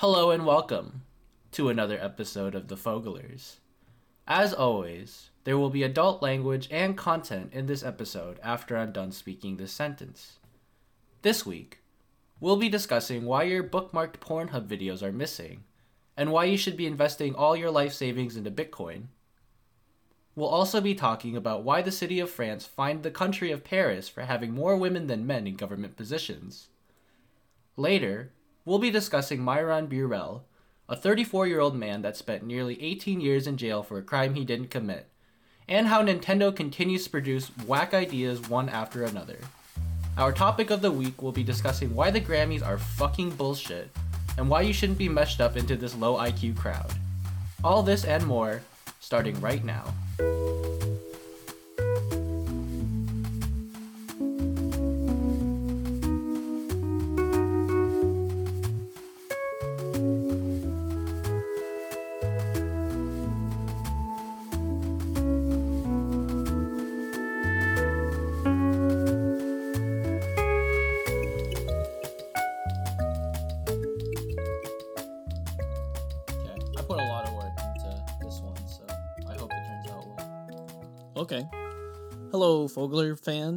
Hello and welcome to another episode of The Foglers. As always, there will be adult language and content in this episode after I'm done speaking this sentence. This week, we'll be discussing why your bookmarked Pornhub videos are missing and why you should be investing all your life savings into Bitcoin. We'll also be talking about why the city of France fined the country of Paris for having more women than men in government positions. Later, we'll be discussing Myron Burrell, a 34 year old man that spent nearly 18 years in jail for a crime he didn't commit, and how Nintendo continues to produce whack ideas one after another. Our topic of the week will be discussing why the Grammys are fucking bullshit and why you shouldn't be meshed up into this low IQ crowd. All this and more, starting right now.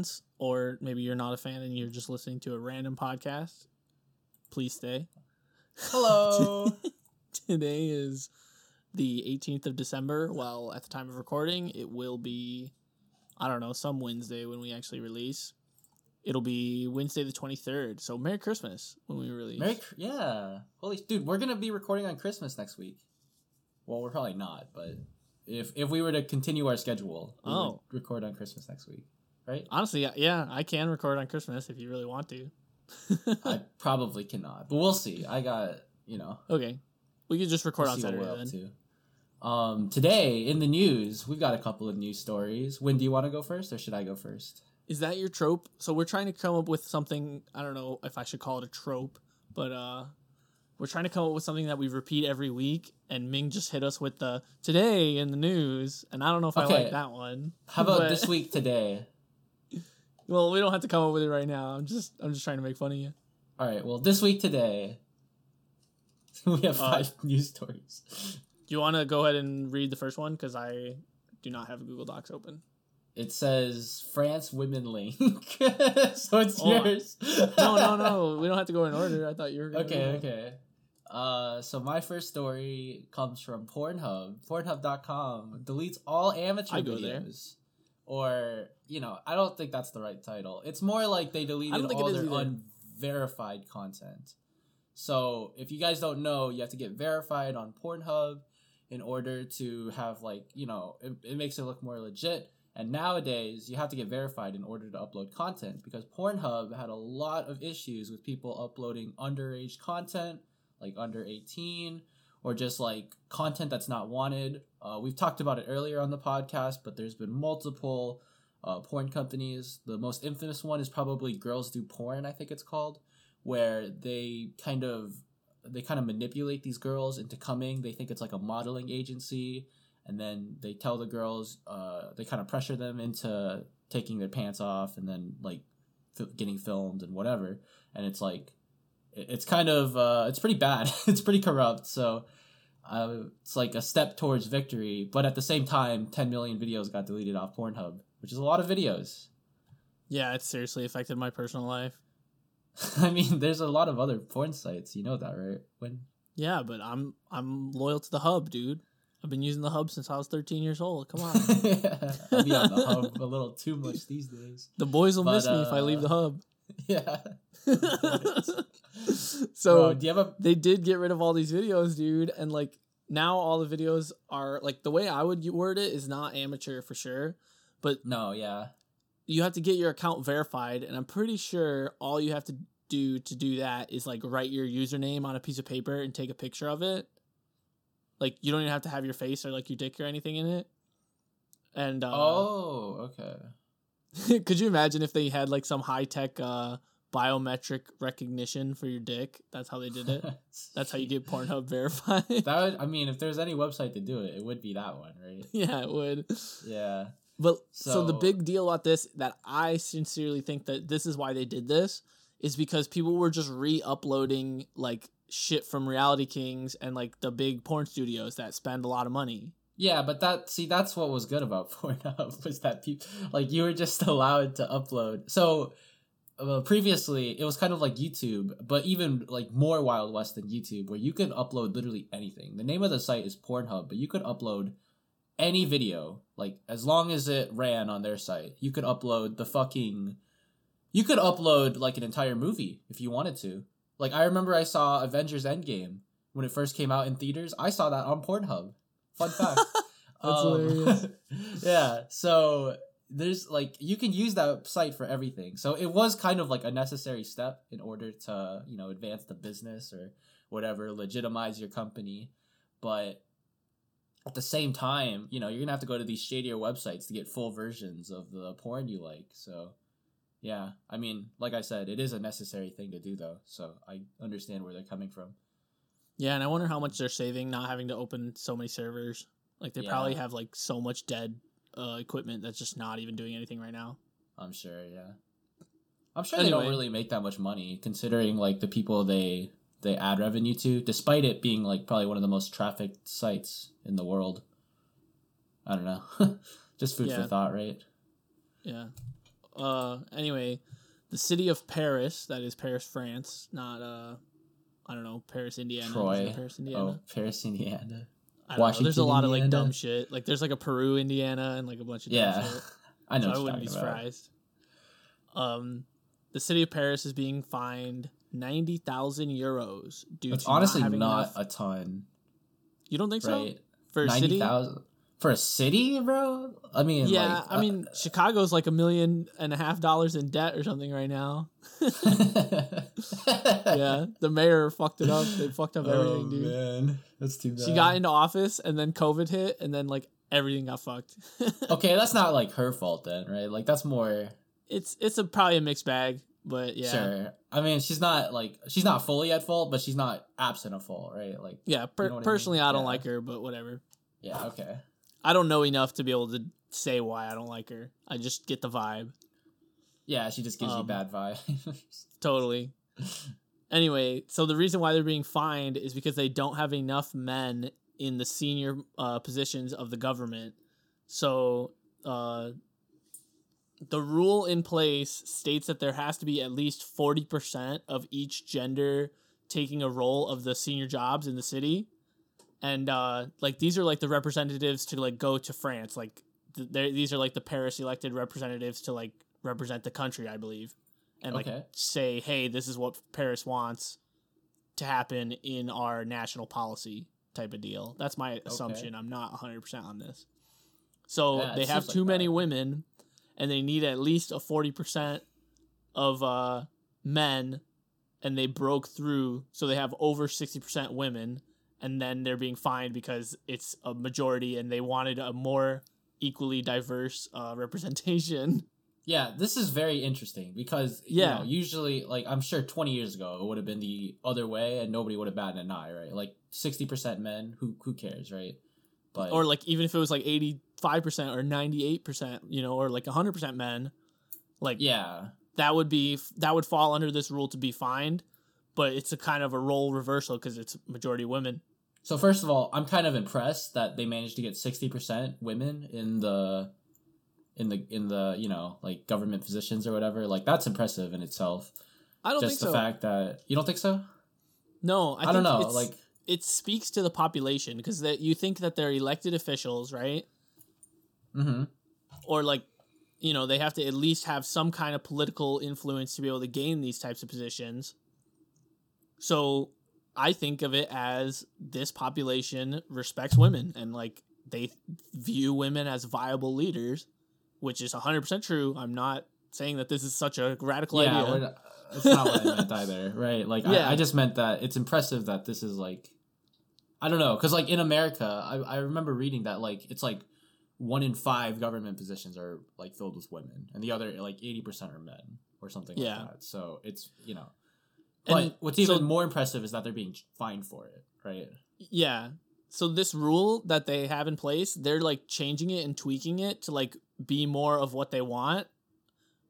Fans, or maybe you're not a fan and you're just listening to a random podcast. Please stay. Hello! Today is the 18th of December. Well, at the time of recording, it will be, I don't know, some Wednesday when we actually release. It'll be Wednesday the 23rd. So, Merry Christmas when we release. Merry, yeah. Holy, dude, we're gonna be recording on Christmas next week. Well, we're probably not, but if if we were to continue our schedule, we Oh. record on Christmas next week, right? Honestly, yeah, yeah, I can record on Christmas if you really want to. I probably cannot, but we'll see. I got you know. okay. We could just record we'll on Saturday then. to. Um, today in the news, we've got a couple of news stories. When do you want to go first, or should I go first? Is that your trope? So we're trying to come up with something. I don't know if I should call it a trope, but uh, we're trying to come up with something that we repeat every week. And Ming just hit us with the today in the news, and I don't know if I like that one. How about But- this week today? Well, we don't have to come up with it right now. I'm just I'm just trying to make fun of you. All right. Well, this week today, we have Uh, five news stories. Do you want to go ahead and read the first one because I do not have Google Docs open. It says France women link, so it's Oh, yours. No, no, no. we don't have to go in order. I thought you were. Okay, go. okay. Uh, so my first story comes from Pornhub. Pornhub.com deletes all amateur I go there. Or, you know, I don't think that's the right title. It's more like they deleted all their either. unverified content. So if you guys don't know, you have to get verified on Pornhub in order to have like, you know, it, it makes it look more legit. And nowadays, you have to get verified in order to upload content because Pornhub had a lot of issues with people uploading underage content, like under 18, or just like content that's not wanted. Uh, we've talked about it earlier on the podcast, but there's been multiple uh, porn companies. The most infamous one is probably Girls Do Porn, I think it's called, where they kind of they kind of manipulate these girls into coming. They think it's like a modeling agency, and then they tell the girls, uh, they kind of pressure them into taking their pants off, and then like f- getting filmed and whatever. And it's like, it's kind of, uh, it's pretty bad. it's pretty corrupt. So. Uh, it's like a step towards victory, but at the same time, 10 million videos got deleted off Pornhub, which is a lot of videos. Yeah, it seriously affected my personal life. I mean, there's a lot of other porn sites. You know that, right? When Yeah, but I'm I'm loyal to the hub, dude. I've been using the hub since I was 13 years old. Come on. I be on the hub a little too much these days. the boys will But, miss me if I leave the hub. Yeah. so Bro, do you have a? they did get rid of all these videos, dude, and like now all the videos are like the way I would word it is not amateur for sure, but No, yeah. you have to get your account verified, and I'm pretty sure all you have to do to do that is like write your username on a piece of paper and take a picture of it. Like you don't even have to have your face or like your dick or anything in it. And uh, oh, okay. could you imagine if they had like some high tech uh, biometric recognition for your dick? That's how they did it. That's how you get Pornhub verified. that would. I mean, if there's any website to do it, it would be that one, right? yeah, it would. Yeah. But so, the big deal about this that I sincerely think that this is why they did this is because people were just re-uploading like shit from Reality Kings and like the big porn studios that spend a lot of money. Yeah, but that see that's what was good about Pornhub was that people like you were just allowed to upload. So uh, previously it was kind of like YouTube, but even like more Wild West than YouTube, where you could upload literally anything. The name of the site is Pornhub, but you could upload any video, like as long as it ran on their site. You could upload the fucking, you could upload like an entire movie if you wanted to. Like I remember I saw Avengers Endgame when it first came out in theaters. I saw that on Pornhub. Fun fact. That's um, hilarious. yeah. So there's like you can use that site for everything. So it was kind of like a necessary step in order to, you know, advance the business or whatever, legitimize your company. But at the same time, you know, you're gonna have to go to these shadier websites to get full versions of the porn you like. So yeah, I mean, like I said, it is a necessary thing to do though. So I understand where they're coming from. Yeah, and I wonder how much they're saving not having to open so many servers. Like they Yeah. probably have like so much dead uh, equipment that's just not even doing anything right now. I'm sure, yeah. I'm sure they don't really make that much money considering like the people they they add revenue to, despite it being like probably one of the most trafficked sites in the world. I don't know. Just food for thought, right? Yeah. Uh. Anyway, the city of Paris, that is Paris, France, not uh, I don't know, Paris, Indiana. Troy. Paris, Indiana. Oh, Paris, Indiana. I don't know. There's a Washington, lot of like dumb shit. Like there's like a Peru, Indiana, and like a bunch of dumb Yeah. shit. I know so I wouldn't be about. surprised. Um, the city of Paris is being fined ninety thousand euros due It's to honestly not, not enough- a ton, You don't think so? For a Ninety city? thousand for a city, bro. I mean, Yeah, like, I mean uh, Chicago's like a million and a half dollars in debt or something right now. yeah, the mayor fucked it up. They fucked up everything, oh, dude. man, that's too bad. She got into office and then COVID hit and then like everything got fucked. okay, that's not like her fault then, right? Like that's more it's it's a probably a mixed bag, but yeah. sure. I mean, she's not like she's not fully at fault, but she's not absent of fault, right? Like Yeah, per- You know what I mean? personally I don't Yeah. like her, but whatever. yeah, okay. I don't know enough to be able to say why I don't like her. I just get the vibe. Yeah, she just gives you Um, bad vibes. Totally. Anyway, so the reason why they're being fined is because they don't have enough men in the senior uh, positions of the government. So uh, the rule in place states that there has to be at least 40% of each gender taking a role of the senior jobs in the city. And uh, like these are like the representatives to like go to France. Like th- these are like the Paris elected representatives to like represent the country, I believe, and like Okay. say, hey, this is what Paris wants to happen in our national policy type of deal. That's my assumption. I'm not 100% on this. So Yeah, they have seems like too many that. women and they need at least a 40% of uh, men and they broke through so they have over 60% women and then they're being fined because it's a majority and they wanted a more equally diverse uh, representation yeah, this is very interesting because Yeah. you know, usually like I'm sure 20 years ago it would have been the other way and nobody would have batted an eye, right? Like 60% men, who who cares, right? But or like even if it was like 85% or 98% you know or like 100% men like yeah, that would be that would fall under this rule to be fined but it's a kind of a role reversal because it's majority women So first of all, I'm kind of impressed that they managed to get 60% women in the in the in the, you know, like government positions or whatever. Like that's impressive in itself. i don't Just think the so fact that you don't think so? no i, I, think don't know. it's- Like it speaks to the population because that you think that they're elected officials right mhm. or like you know they have to at least have some kind of political influence to be able to gain these types of positions so i think of it as this population respects women and like they view women as viable leaders which is 100% true i'm not saying that this is such a radical yeah, idea not- it's not what I meant either, right? Like Yeah. I, I just meant that it's impressive that this is like I don't know, because like in America, I, I remember reading that like it's like one in five government positions are like filled with women, and the other like eighty percent are men or something Yeah. like that. So it's you know, And but what's even so- more impressive is that they're being fined for it, right? Yeah. So this rule that they have in place, they're like changing it and tweaking it to like be more of what they want,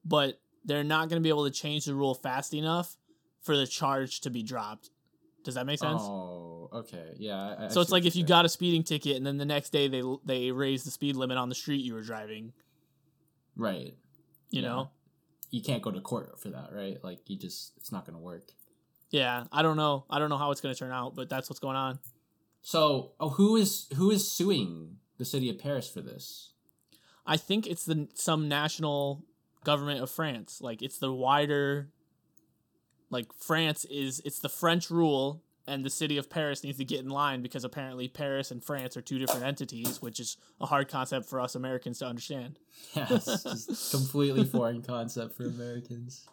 but they're not going to be able to change the rule fast enough for the charge to be dropped. Does that make sense? Oh, okay. Yeah. I, I so it's like if you got a speeding ticket and then the next day they they raise the speed limit on the street you were driving, right. you Yeah. know? You can't go to court for that, right? Like you just it's not gonna work. Yeah, I don't know. I don't know how it's going to turn out, but that's what's going on. So, oh, who is who is suing the city of Paris for this? I think it's the some national government of France. Like it's the wider like France is it's the French rule and the city of Paris needs to get in line because apparently Paris and France are two different entities, which is a hard concept for us Americans to understand. Yeah, it's just completely foreign concept for Americans.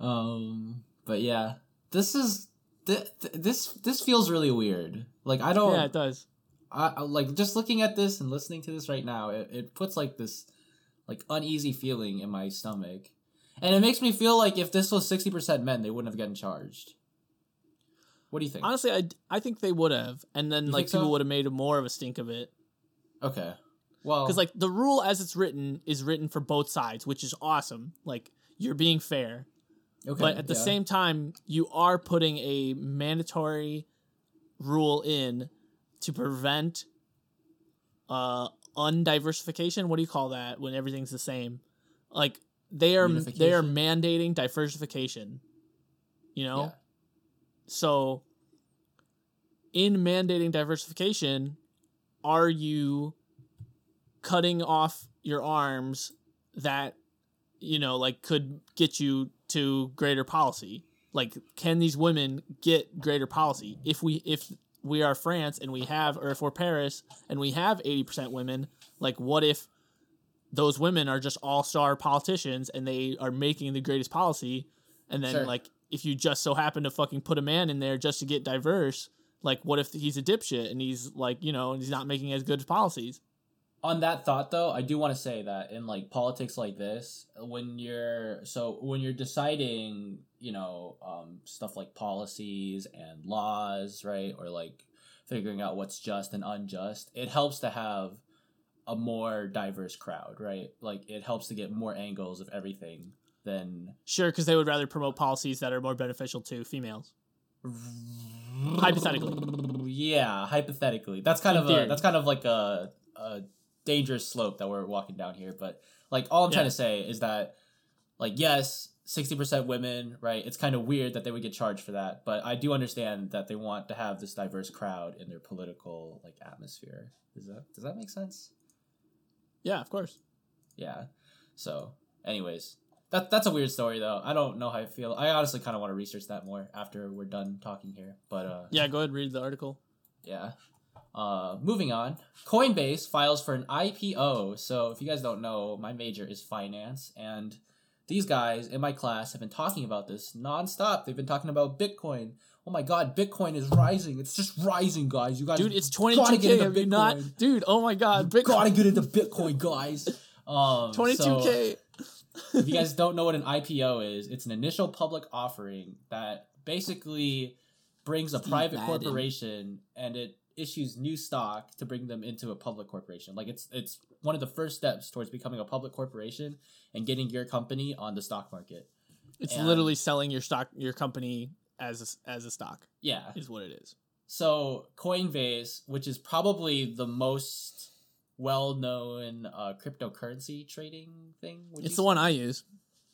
Um, but yeah, this is th- th- this this feels really weird. Like I don't Yeah, it does. I, I like just looking at this and listening to this right now. It, it puts like this like uneasy feeling in my stomach, and it makes me feel like if this was sixty percent men, they wouldn't have gotten charged. What do you think? Honestly, I, I think they would have, and then You like think so? people would have made more of a stink of it. okay, well, because like the rule as it's written is written for both sides which is awesome like you're being fair okay, but at the yeah. same time you are putting a mandatory rule in to prevent uh undiversification what do you call that when everything's the same like they are they are mandating diversification you know Yeah. so in mandating diversification are you cutting off your arms that you know like could get you to greater policy. Like can these women get greater policy? If we if we are france and we have or if we're paris and we have 80% women like what if those women are just all-star politicians and they are making the greatest policy? And then Sure. like if you just so happen to fucking put a man in there just to get diverse like what if he's a dipshit and he's like you know and he's not making as good policies on that thought though i do want to say that in like politics like this when you're so when you're deciding you know um, stuff like policies and laws right or like figuring out what's just and unjust it helps to have a more diverse crowd right like it helps to get more angles of everything than Sure, because they would rather promote policies that are more beneficial to females. Hypothetically. yeah hypothetically that's kind In of theory. a that's kind of like a, a dangerous slope that we're walking down here but like all i'm trying to say is that like yes 60% women right? It's kind of weird that they would get charged for that but i do understand that they want to have this diverse crowd in their political like atmosphere. Does that does that make sense? Yeah, of course. yeah. So anyways that that's a weird story though. I don't know how i feel. I honestly kind of want to research that more after we're done talking here but uh Yeah, go ahead and read the article. Yeah. Uh, moving on. Coinbase files for an IPO. So, if you guys don't know, my major is finance, and these guys in my class have been talking about this nonstop. They've been talking about Bitcoin. Oh my God, Bitcoin is rising! It's just rising, guys. You guys, Dude, it's 22K. Have you not? Dude, oh my god. Bitcoin. You gotta get into Bitcoin, guys. Um, 22K. if you guys don't know what an IPO is, it's an initial public offering that basically brings a private corporation and it issues new stock to bring them into a public corporation. Like it's it's one of the first steps towards becoming a public corporation and getting your company on the stock market. It's and- literally selling your stock, your company as a, as a stock, Yeah. is what it is. So Coinbase, which is probably the most well-known uh, cryptocurrency trading thing. would It's the say? one I use.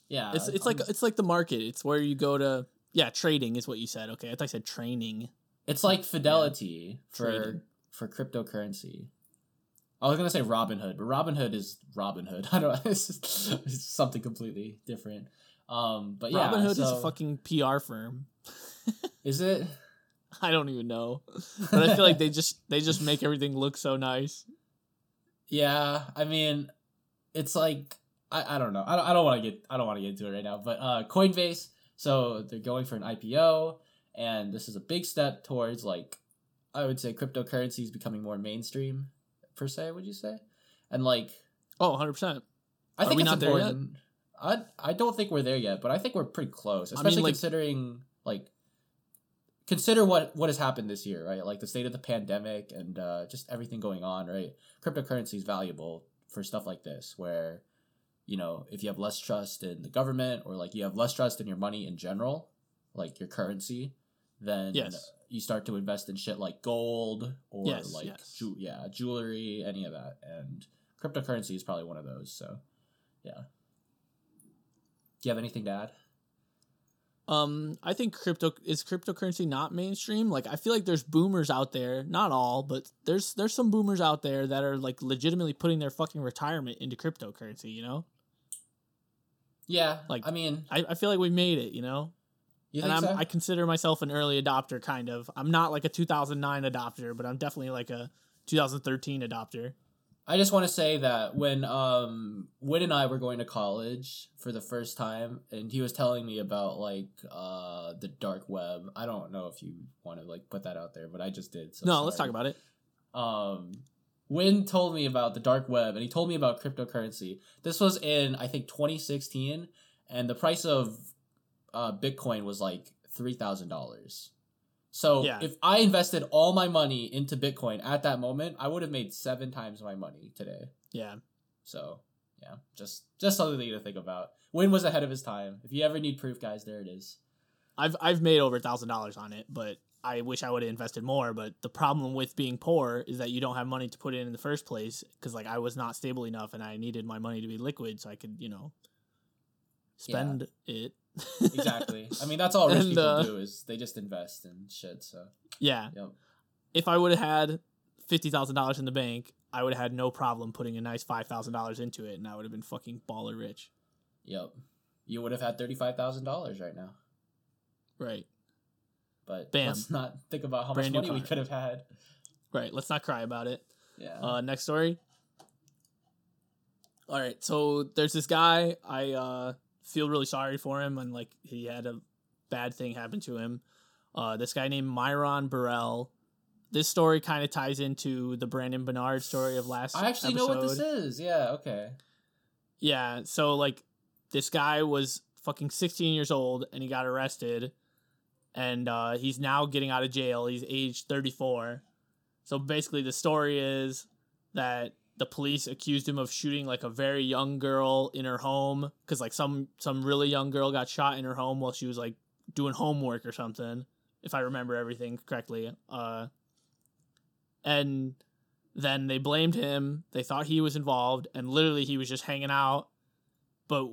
Yeah, It's it's I'm- like it's like the market. It's where you go to. Yeah, trading is what you said. Okay, I thought I said training. It's like Fidelity for Trading. for cryptocurrency. I was gonna say Robinhood, but Robinhood is Robinhood. I don't. It's, just, it's something completely different. Um, but yeah, Robinhood is so- a fucking PR firm. Is it? I don't even know, but I feel like they just they just make everything look so nice. Yeah, I mean, it's like I, I don't know. I don't, I don't want to get I don't want to get into it right now. But uh, Coinbase, so they're going for an IPO, and this is a big step towards like I would say cryptocurrencies becoming more mainstream per se. Would you say? And like Oh, 100 percent. I Are think we it's not there yet? important. I I don't think we're there yet, but I think we're pretty close, I mean, especially like- considering like consider what what has happened this year, right? Like the state of the pandemic and uh, just everything going on, right? Cryptocurrency is valuable for stuff like this, where you know if you have less trust in the government or like you have less trust in your money in general, like your currency, then Yes. you start to invest in shit like gold or Yes, like yes. ju- yeah, jewelry, any of that. And cryptocurrency is probably one of those. So, yeah. Do you have anything to add? Um, I think crypto is cryptocurrency not mainstream. Like, I feel like there's boomers out there, not all, but there's there's some boomers out there that are like legitimately putting their fucking retirement into cryptocurrency. You know, Yeah, Like, I mean, I, I feel like we made it. You know, and I'm so? I consider myself an early adopter, kind of. I'm not like a 2009 adopter, but I'm definitely like a 2013 adopter. I just want to say that when um Win and I were going to college for the first time, and he was telling me about like uh the dark web. I don't know if you want to like put that out there, but I just did. So no, let's talk about it. um Win told me about the dark web and he told me about cryptocurrency. This was in I think 2016 and the price of uh Bitcoin was like $3,000. So Yeah. if I invested all my money into Bitcoin at that moment, I would have made 7 times my money today. Yeah, So, yeah, just just something to think about. Win was ahead of his time. If you ever need proof, guys, there it is. I've I've made over a thousand dollars on it, but I wish I would have invested more. But the problem with being poor is that you don't have money to put in in the first place because like I was not stable enough and I needed my money to be liquid so I could you know spend it. Exactly. I mean, that's all rich And, people uh, do is they just invest in shit. So, yeah. yep. If I would have had fifty thousand dollars in the bank, I would have had no problem putting a nice five thousand dollars into it, and I would have been fucking baller rich. Yep. You would have had thirty-five thousand dollars right now. Right. But Bam. let's not think about how Brand much money we could have had. Right. Let's not cry about it. Yeah. Uh, next story. All right, so there's this guy. I uh, feel really sorry for him, and like he had a bad thing happen to him. Uh, this guy named Myron Burrell. This story kind of ties into the Brandon Bernard story of last. I actually know what this is. Yeah. Okay. Yeah, so like this guy was fucking 16 years old and he got arrested and uh, he's now getting out of jail. He's age 34. So basically the story is that the police accused him of shooting like a very young girl in her home cuz like some some really young girl got shot in her home while she was like doing homework or something if I remember everything correctly. Uh and then they blamed him. They thought he was involved, and literally he was just hanging out. But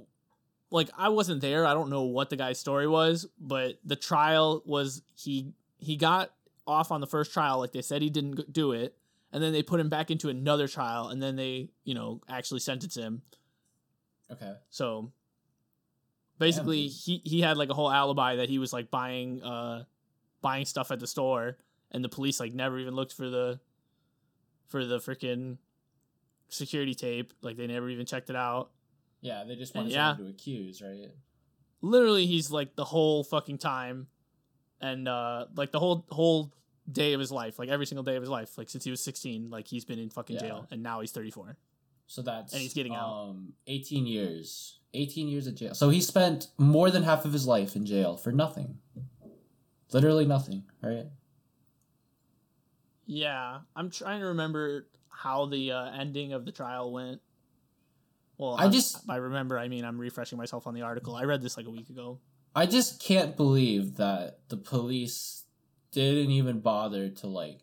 like I wasn't there. I don't know what the guy's story was, but the trial was he he got off on the first trial like they said he didn't do it, and then they put him back into another trial, and then they you know actually sentenced him. Okay. So basically, dude. he he had like a whole alibi that he was like buying uh buying stuff at the store, and the police like never even looked for the for the freaking security tape. Like they never even checked it out. Yeah, they just wanted yeah. to accuse, right? Literally, he's like the whole fucking time, and uh like the whole whole day of his life, like every single day of his life, like since he was sixteen, like he's been in fucking Yeah. jail, and now he's thirty four. So that's And he's getting out. um, 18 years. 18 years of jail. So he spent more than half of his life in jail for nothing. Literally nothing, right? Yeah, I'm trying to remember how the uh, ending of the trial went. Well, I I'm- just- I remember. I mean, I'm refreshing myself on the article. I read this like a week ago. I just can't believe that the police didn't even bother to like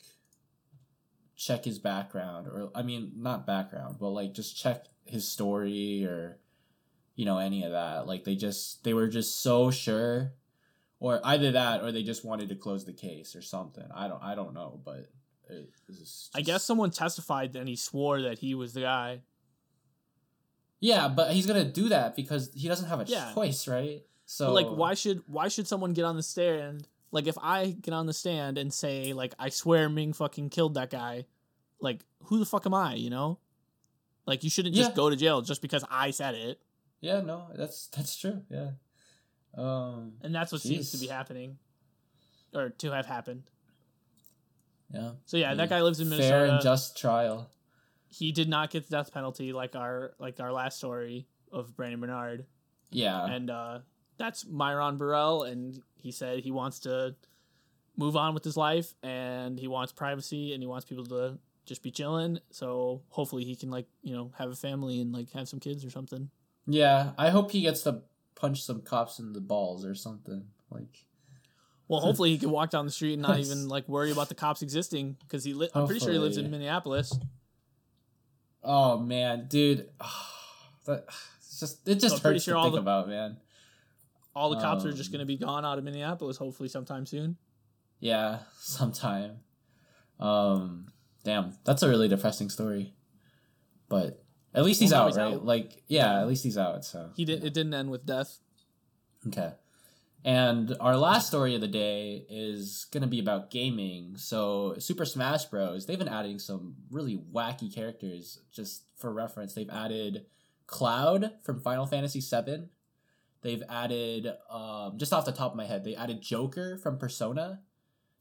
check his background or I mean not background, but like just check his story or you know any of that. Like they just they were just so sure or either that or they just wanted to close the case or something. I don't I don't know, but it was I guess someone testified and he swore that he was the guy. Yeah, but he's to do that because he doesn't have a Yeah. choice, right? So But like, why should why should someone get on the stand? Like, if I get on the stand and say like I swear Ming fucking killed that guy, like who the fuck am I? You know, like you shouldn't just Yeah. go to jail just because I said it. Yeah, no, that's that's true. Yeah. Um And that's what seems to be happening, or to have happened. yeah. So yeah, Yeah. that guy lives in Minnesota. Fair and just trial. he did not get the death penalty like our like our last story of Brandon Bernard, Yeah. and uh, that's Myron Burrell, and he said he wants to move on with his life, and he wants privacy, and he wants people to just be chilling. So hopefully he can like you know have a family and like have some kids or something. yeah, I hope he gets to punch some cops in the balls or something. Like Well, hopefully he can walk down the street and not even like worry about the cops existing because he. Li- I'm pretty sure he lives in Minneapolis. Oh man, dude, that it's just it just hurts sure to think the- about, man. All the cops are just Um, going to be gone out of Minneapolis hopefully sometime soon. Yeah, sometime. Um, damn, that's a really depressing story. But at least he's Well, out, he's right? out. Like, yeah, at least he's out. So He didn't. It didn't end with death. Okay. And our last story of the day is going to be about gaming. So, Super Smash Bros. They've been adding some really wacky characters. Just for reference, they've added Cloud from Final Fantasy VII. They've added, um, just off the top of my head, they added Joker from Persona.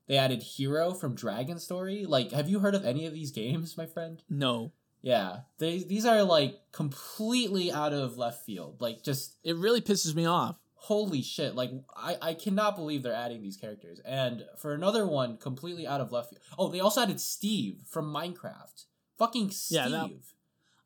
They added Hero from Dragon Story. Like, have you heard of any of these games, my friend? No, Yeah, they these are like completely out of left field. Like, just it really pisses me off. holy shit like I, I cannot believe they're adding these characters and for another one completely out of left field oh they also added steve from minecraft fucking steve Yeah, that-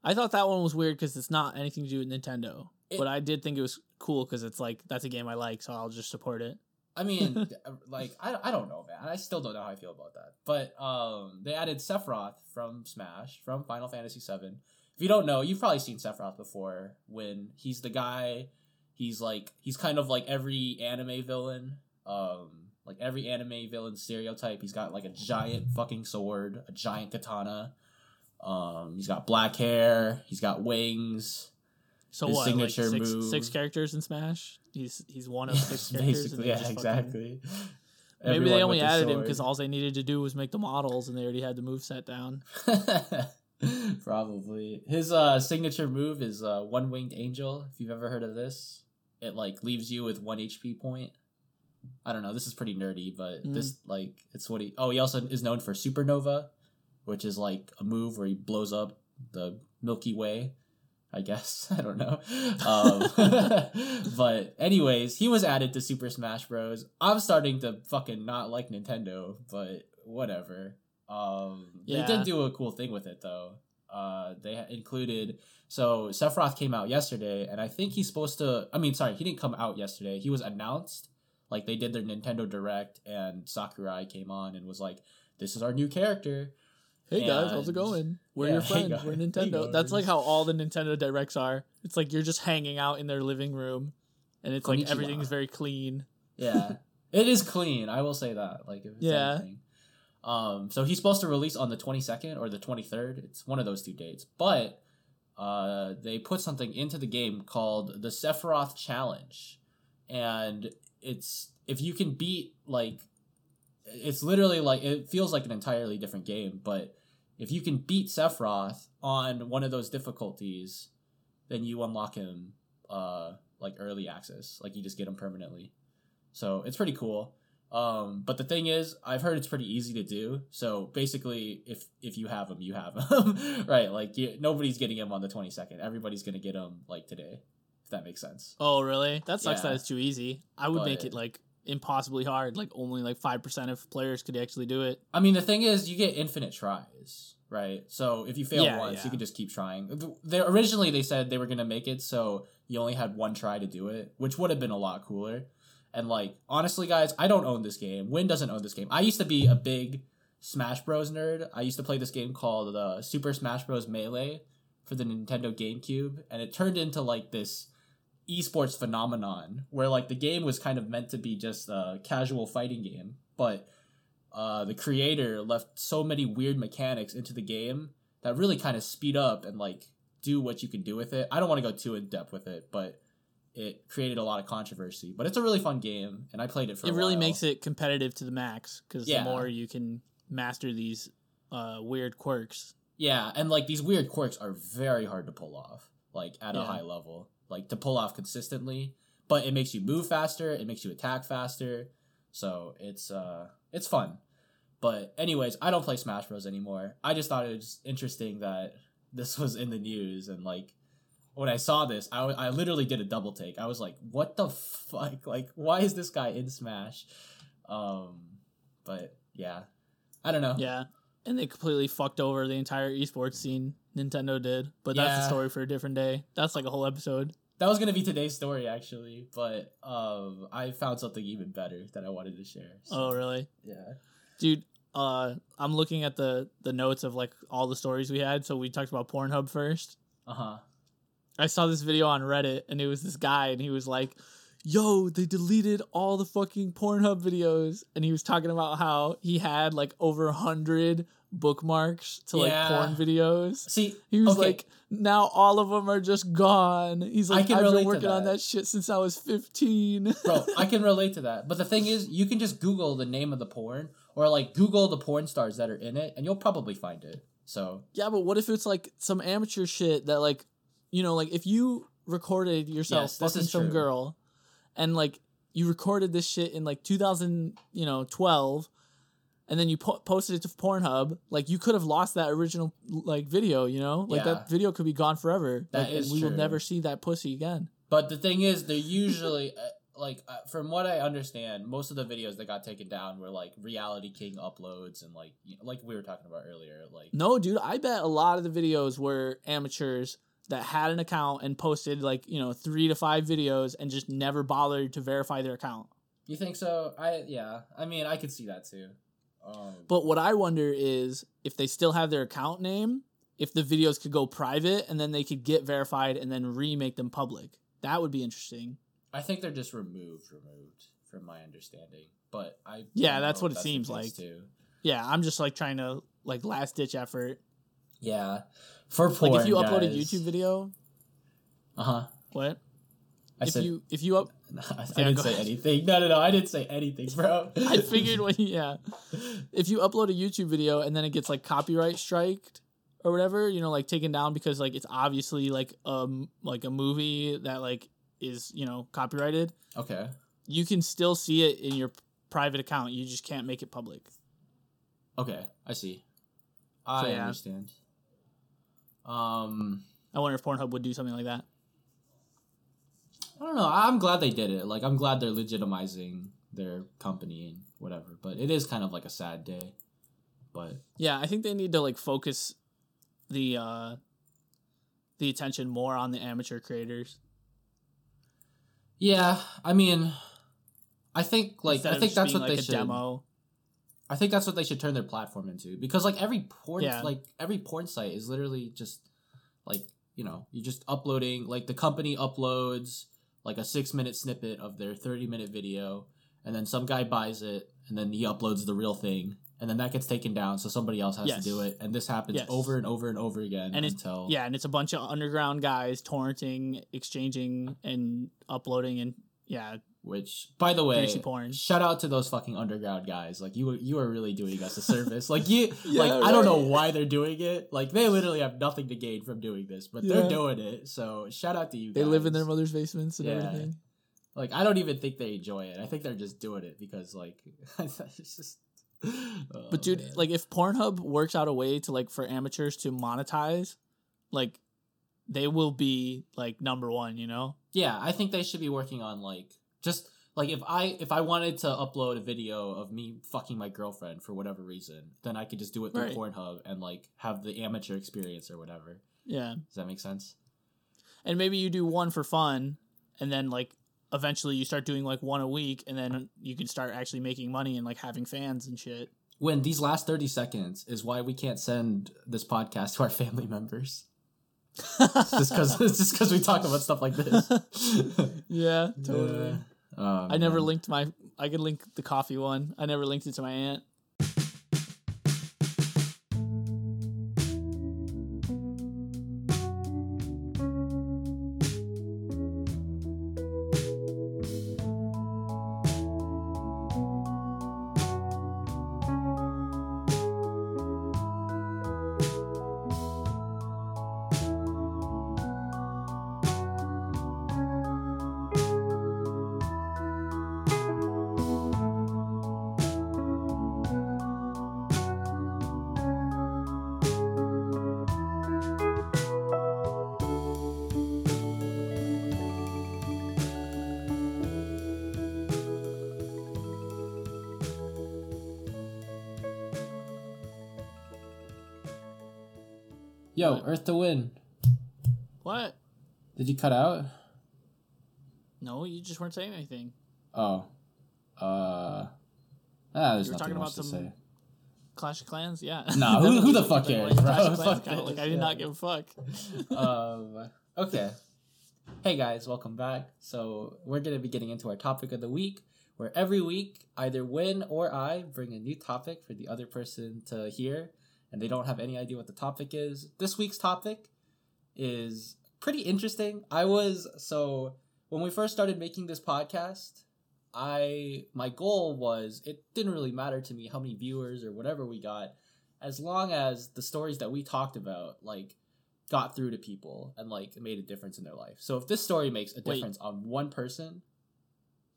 I thought that one was weird because it's not anything to do with Nintendo. It- but I did think it was cool because it's like that's a game I like, so I'll just support it. i mean like I, I don't know man. I still don't know how i feel about that. But um they added sephiroth from smash from final fantasy 7 if you don't know you've probably seen sephiroth before when he's the guy he's like he's kind of like every anime villain um like every anime villain stereotype. He's got like a giant fucking sword a giant katana. Um he's got black hair he's got wings So His what? Like six, move. six characters in Smash. He's he's one of six characters. basically yeah fucking- exactly Maybe Everyone they only added him because all they needed to do was make the models, and they already had the move set down. Probably. His uh signature move is uh one winged angel. If you've ever heard of this, it like leaves you with one HP point. I don't know. This is pretty nerdy, but Mm. this like it's what he. Oh, he also is known for supernova, which is like a move where he blows up the Milky Way. I guess I don't know. Um, but anyways, he was added to Super Smash Bros. I'm starting to fucking not like Nintendo, but whatever. Um, Yeah. They did do a cool thing with it though. Uh, they included so Sephiroth came out yesterday, and I think he's supposed to. I mean, sorry, he didn't come out yesterday. He was announced. Like they did their Nintendo Direct, and Sakurai came on and was like, "This is our new character." Hey guys, how's it going? We're yeah, your hey friends. guys, We're hey Nintendo. That's like how all the Nintendo directs are. It's like you're just hanging out in their living room, and it's like everything's very clean. Yeah, it is clean. I will say that. Like, if it's Yeah. anything. Um, so he's supposed to release on the twenty second or the twenty third. It's one of those two dates. But uh, they put something into the game called the Sephiroth Challenge, and it's if you can beat like, it's literally like it feels like an entirely different game. But if you can beat Sephiroth on one of those difficulties, then you unlock him uh like early access. Like you just get him permanently. So it's pretty cool. Um, but the thing is, I've heard it's pretty easy to do. So basically, if if you have him, you have him, right? Like you, nobody's getting him on the twenty second. Everybody's gonna get him like today, if that makes sense. Oh, really? That sucks that it's too easy. I would make it like impossibly hard. Like only like five percent of players could actually do it. I mean, the thing is, you get infinite tries, right? So if you fail Yeah, once, yeah. you can just keep trying. They originally they said they were gonna make it so you only had one try to do it, which would have been a lot cooler. And like honestly, guys, I don't own this game. Win doesn't own this game. I used to be a big Smash Bros nerd. I used to play this game called uh, Super Smash Bros Melee for the Nintendo GameCube, and it turned into like this esports phenomenon where like the game was kind of meant to be just a casual fighting game, but uh, the creator left so many weird mechanics into the game that really kind of speed up and like do what you can do with it. I don't want to go too in depth with it, but it created a lot of controversy. But it's a really fun game, and I played it for. it really while. makes it competitive to the max because Yeah. the more you can master these uh, weird quirks. Yeah, and like these weird quirks are very hard to pull off, like at a high level, like to pull off consistently. But it makes you move faster, it makes you attack faster, so it's uh it's fun. But anyways, I don't play Smash Bros anymore. I just thought it was interesting that this was in the news and like when I saw this, I, w- I literally did a double take. I was like, "What the fuck? Like, why is this guy in Smash?" Um, but yeah, I don't know. Yeah, and they completely fucked over the entire esports scene. Nintendo did, but that's a story for a different day. That's like a whole episode. That was gonna be today's story actually, but um, I found something even better that I wanted to share. So, Oh, really? yeah. Dude, uh, I'm looking at the the notes of like all the stories we had. So we talked about Pornhub first. Uh huh. I saw this video on Reddit and it was this guy and he was like, Yo, they deleted all the fucking Pornhub videos. And he was talking about how he had like over a hundred bookmarks to like Yeah. porn videos. See, He was okay, like, now all of them are just gone. He's I like, can I've been working on that. that shit since I was 15. bro, I can relate to that. But the thing is, you can just Google the name of the porn or like Google the porn stars that are in it, and you'll probably find it. So yeah, but what if it's like some amateur shit that like, you know, like if you recorded yourself Yes, this fucking is some true. girl and like you recorded this shit in like 2000, you know, 12 and then you po- posted it to Pornhub, like you could have lost that original like video, you know? Like Yeah. that video could be gone forever. That like, and is we will never see that pussy again. But the thing is, they're usually uh, like, uh, from what I understand, most of the videos that got taken down were like Reality King uploads and like, you know, like we were talking about earlier. Like, No, dude, I bet a lot of the videos were amateurs that had an account and posted like, you know, 3 to 5 videos and just never bothered to verify their account. you think so? I yeah. I mean, I could see that too. Um, But what I wonder is if they still have their account name, if the videos could go private and then they could get verified and then remake them public. That would be interesting. I think they're just removed, removed from my understanding. But I Yeah, that's what it the seems like. Too. Yeah, I'm just like trying to like last ditch effort. Yeah, for porn, Like if you upload a. YouTube video, uh huh. what? I if said you if you up I Yeah, didn't say anything. No, no, no. I didn't say anything, bro. I figured when yeah. If you upload a YouTube video and then it gets like copyright striked or whatever, you know, like taken down because like it's obviously like um like a movie that like is, you know, copyrighted, Okay. you can still see it in your private account. You just can't make it public. Okay. I see. I yeah. understand. Um, I wonder if Pornhub would do something like that. I don't know. I'm glad they did it. Like, I'm glad they're legitimizing their company and whatever. But it is kind of like a sad day. But Yeah, I think they need to like focus the uh the attention more on the amateur creators. yeah, I mean, I think like instead I think that's what like they should. demo. I think that's what they should turn their platform into because like every porn Yeah. like every porn site is literally just like you know you're just uploading like the company uploads like a six minute snippet of their 30 minute video and then some guy buys it and then he uploads the real thing and then that gets taken down so somebody else has Yes. to do it and this happens Yes. over and over and over again And it's- until Yeah, and it's a bunch of underground guys torrenting, exchanging, and uploading, and yeah, which by the way Greasy porn. shout out to those fucking underground guys like you you are really doing us a service like you Yeah, like i don't know why they're doing it like they literally have nothing to gain from doing this but Yeah. they're doing it so shout out to you they live in their mother's basements and Yeah. everything. like i don't even think they enjoy it i think they're just doing it because like it's just oh, But dude, man. like if Pornhub works out a way to like for amateurs to monetize, like they will be like number one. You know? yeah i think they should be working on like just like if i if i wanted to upload a video of me fucking my girlfriend for whatever reason then i could just do it through Right. pornhub and like have the amateur experience or whatever Yeah. does that make sense and maybe you do one for fun and then like eventually you start doing like one a week and then you can start actually making money and like having fans and shit when these last 30 seconds is why we can't send this podcast to our family members just because just because we talk about stuff like this yeah totally Yeah. Oh, i never linked my i could link the coffee one. I never linked it to my aunt What? earth to win what did you cut out No, you just weren't saying anything. Oh. Uh. Ah, there's You were nothing talking much about to some- say. Clash of Clans, yeah. Nah, who- who the fuck cares, like, bro? Clash of Fuck account, Like I did not give a fuck. um, okay. Hey guys, welcome back. So we're gonna be getting into our topic of the week, where every week either Win or I bring a new topic for the other person to hear, and they don't have any idea what the topic is. This week's topic is pretty interesting. I was so when we first started making this podcast, I my goal was it didn't really matter to me how many viewers or whatever we got, as long as the stories that we talked about like got through to people and like made a difference in their life. So if this story makes a Wait. difference on one person,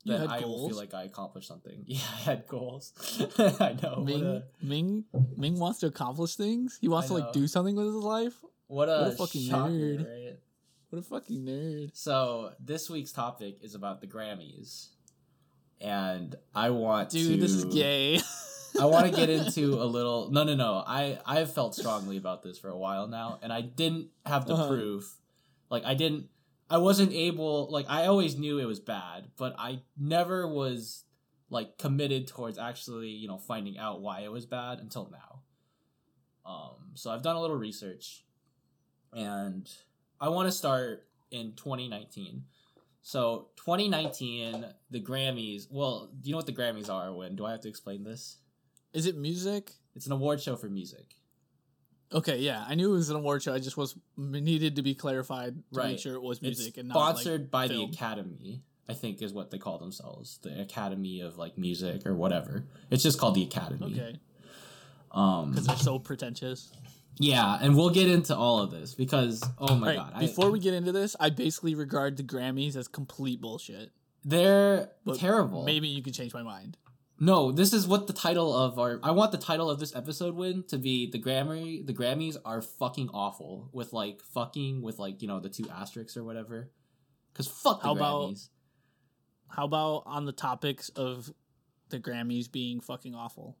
then I will feel like I accomplished something. Yeah, I had goals. I know. Ming, a, Ming, Ming wants to accomplish things. He wants to like do something with his life. what a, What a fucking shocker, nerd. right? What a fucking nerd. So this week's topic is about the Grammys, and I want to. Dude, this is gay. I want to get into a little. No, no, no. I I've felt strongly about this for a while now, and I didn't have the Uh-huh. proof. Like I didn't. I wasn't able. Like I always knew it was bad, but I never was like committed towards actually, you know, finding out why it was bad until now. Um. So I've done a little research, and I want to start in 2019. So 2019, the Grammys. Well, do you know what the Grammys are? When do I have to explain this? Is it music? It's an award show for music. Okay, yeah, I knew it was an award show. I just was needed to be clarified to Right. make sure it was music it's and not like, sponsored by film. the Academy. I think is what they call themselves, the Academy of like music or whatever. It's just called the Academy. okay Um. because they're so pretentious. Yeah, and we'll get into all of this because oh my Right, god, I- before we get into this, I basically regard the Grammys as complete bullshit. they're But terrible. Maybe you can change my mind. No, this is what the title of our. I want the title of this episode win to be the Grammy. The Grammys are fucking awful with like fucking with like you know the two asterisks or whatever. Cause fuck the How about- Grammys. How about on the topics of the Grammys being fucking awful?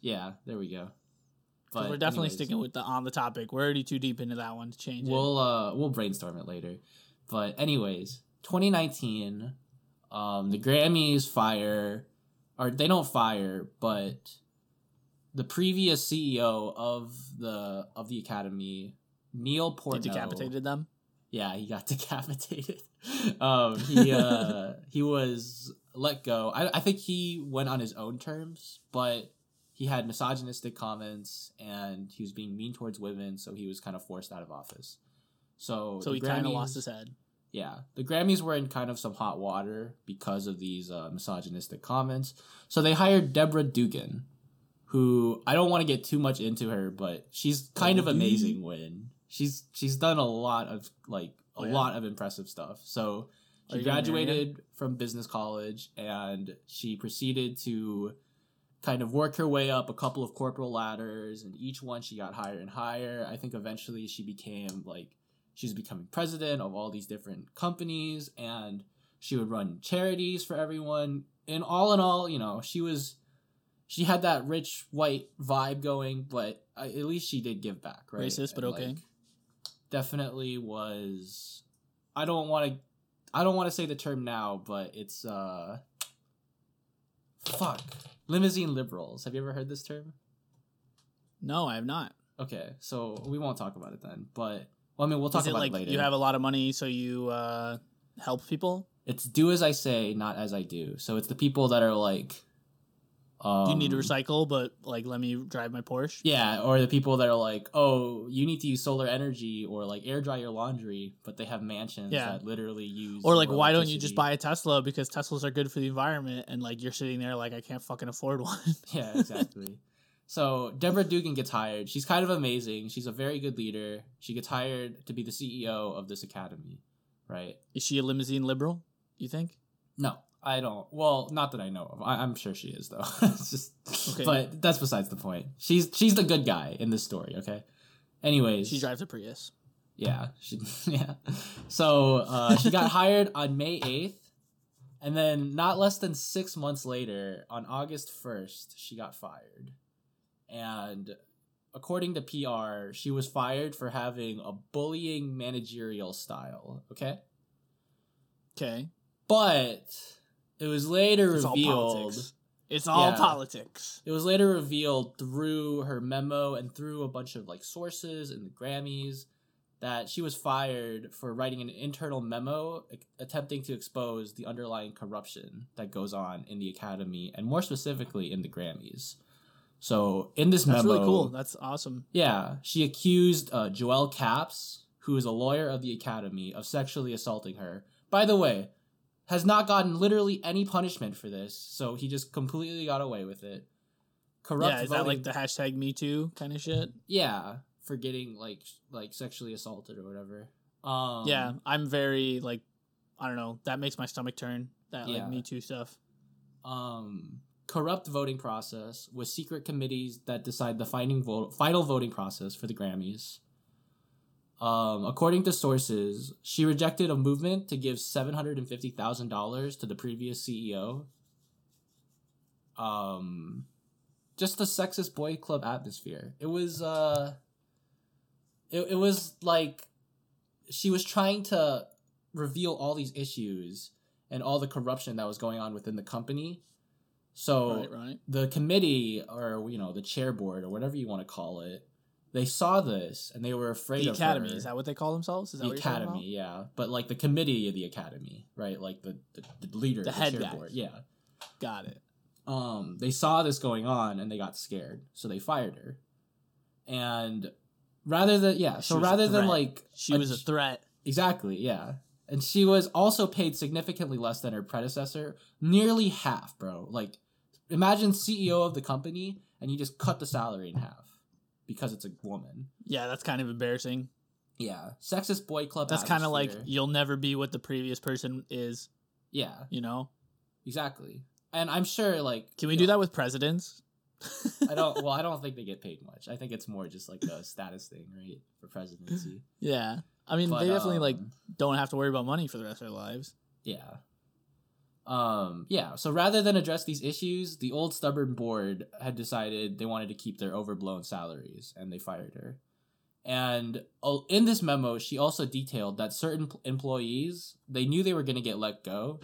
Yeah, there we go. But we're definitely anyways, sticking with the on the topic. We're already too deep into that one to change it. We'll uh we'll brainstorm it later. But anyways, 2019, um, the Grammys fire, or they don't fire, but the previous CEO of the of the Academy, Neil Portnow, decapitated them. Yeah, he got decapitated. um, he uh, he was let go. I, I think he went on his own terms, but he had misogynistic comments and he was being mean towards women, so he was kind of forced out of office. So So he kind of lost his head. Yeah, the Grammys were in kind of some hot water because of these uh, misogynistic comments. So they hired Deborah Dugan, who I don't want to get too much into her, but she's kind of amazing. When she's she's done a lot of like a Oh, yeah? lot of impressive stuff. So she you gonna marry her? graduated from business college and she proceeded to kind of work her way up a couple of corporal ladders and each one she got higher and higher i think eventually she became like she's becoming president of all these different companies and she would run charities for everyone. And all in all you know she was she had that rich white vibe going but at least she did give back right? Racist, but And, okay. like, definitely was i don't want to i don't want to say the term now but it's uh fuck. Limousine liberals. Have you ever heard this term? No, I have not. okay so we won't talk about it then but well, i mean we'll talk it about like it later you have a lot of money, so you uh, help people? it's do as i say not as i do so it's the people that are like um, you need to recycle, but like let me drive my Porsche. yeah or the people that are like oh you need to use solar energy or like air dry your laundry but they have mansions Yeah. that literally use Or like, why don't you just buy a Tesla because Teslas are good for the environment? And like, you're sitting there like, I can't fucking afford one. yeah, exactly. So Deborah Dugan gets hired. She's kind of amazing. She's a very good leader. She gets hired to be the CEO of this academy, right? Is she a limousine liberal? You think? No, I don't. Well, not that I know of. I, I'm sure she is though. it's just, Okay. but that's besides the point. She's she's the good guy in this story. Okay. Anyways, She drives a Prius. Yeah, she yeah. So uh, she got hired on May eighth, and then not less than six months later, on August first, she got fired. And according to PR, she was fired for having a bullying managerial style. Okay, Okay. But it was later It's revealed. politics. It's all Yeah. politics. It was later revealed through her memo and through a bunch of like sources and the Grammys that she was fired for writing an internal memo attempting to expose the underlying corruption that goes on in the Academy and more specifically in the Grammys. So in this That's memo, really cool. That's awesome. yeah, she accused uh, Joel Katz, who is a lawyer of the Academy, of sexually assaulting her. By the way, has not gotten literally any punishment for this, so he just completely got away with it. Corrupt yeah, is that like the hashtag Me Too kind of shit? yeah for getting like like sexually assaulted or whatever. Um, yeah, I'm very like, I don't know. That makes my stomach turn. That Yeah. like Me Too stuff. um, corrupt voting process with secret committees that decide the final voting process for the Grammys. Um, according to sources, she rejected a movement to give seven hundred and fifty thousand dollars to the previous CEO. Um, just the sexist boy club atmosphere. It was uh, it it was like she was trying to reveal all these issues and all the corruption that was going on within the company. So right, right. the committee or you know the chair board or whatever you want to call it, they saw this and they were afraid The of Academy her. is that what they call themselves? Is that the what you're talking academy, yeah, but like the committee of the academy, right? Like the the, the leader, The the, head chair guys. board, yeah. Got it. Um, they saw this going on and they got scared, so they fired her. And rather than yeah, She so rather than like She was a threat. Exactly, yeah. And she was also paid significantly less than her predecessor, nearly half, bro. Like, imagine CEO of the company and you just cut the salary in half because it's a woman. Yeah, that's kind of embarrassing. Yeah, sexist boy club. That's kind of like you'll never be what the previous person is. yeah, You know? exactly. And I'm sure, like, Can we do know, that with presidents? I don't. Well, I don't think they get paid much. I think it's more just like a status thing, right, for presidency. yeah. I mean, But, they definitely like um, don't have to worry about money for the rest of their lives. Yeah. Um, yeah, so rather than address these issues, the old stubborn board had decided they wanted to keep their overblown salaries and they fired her. And uh, in this memo, she also detailed that certain employees, they knew they were going to get let go,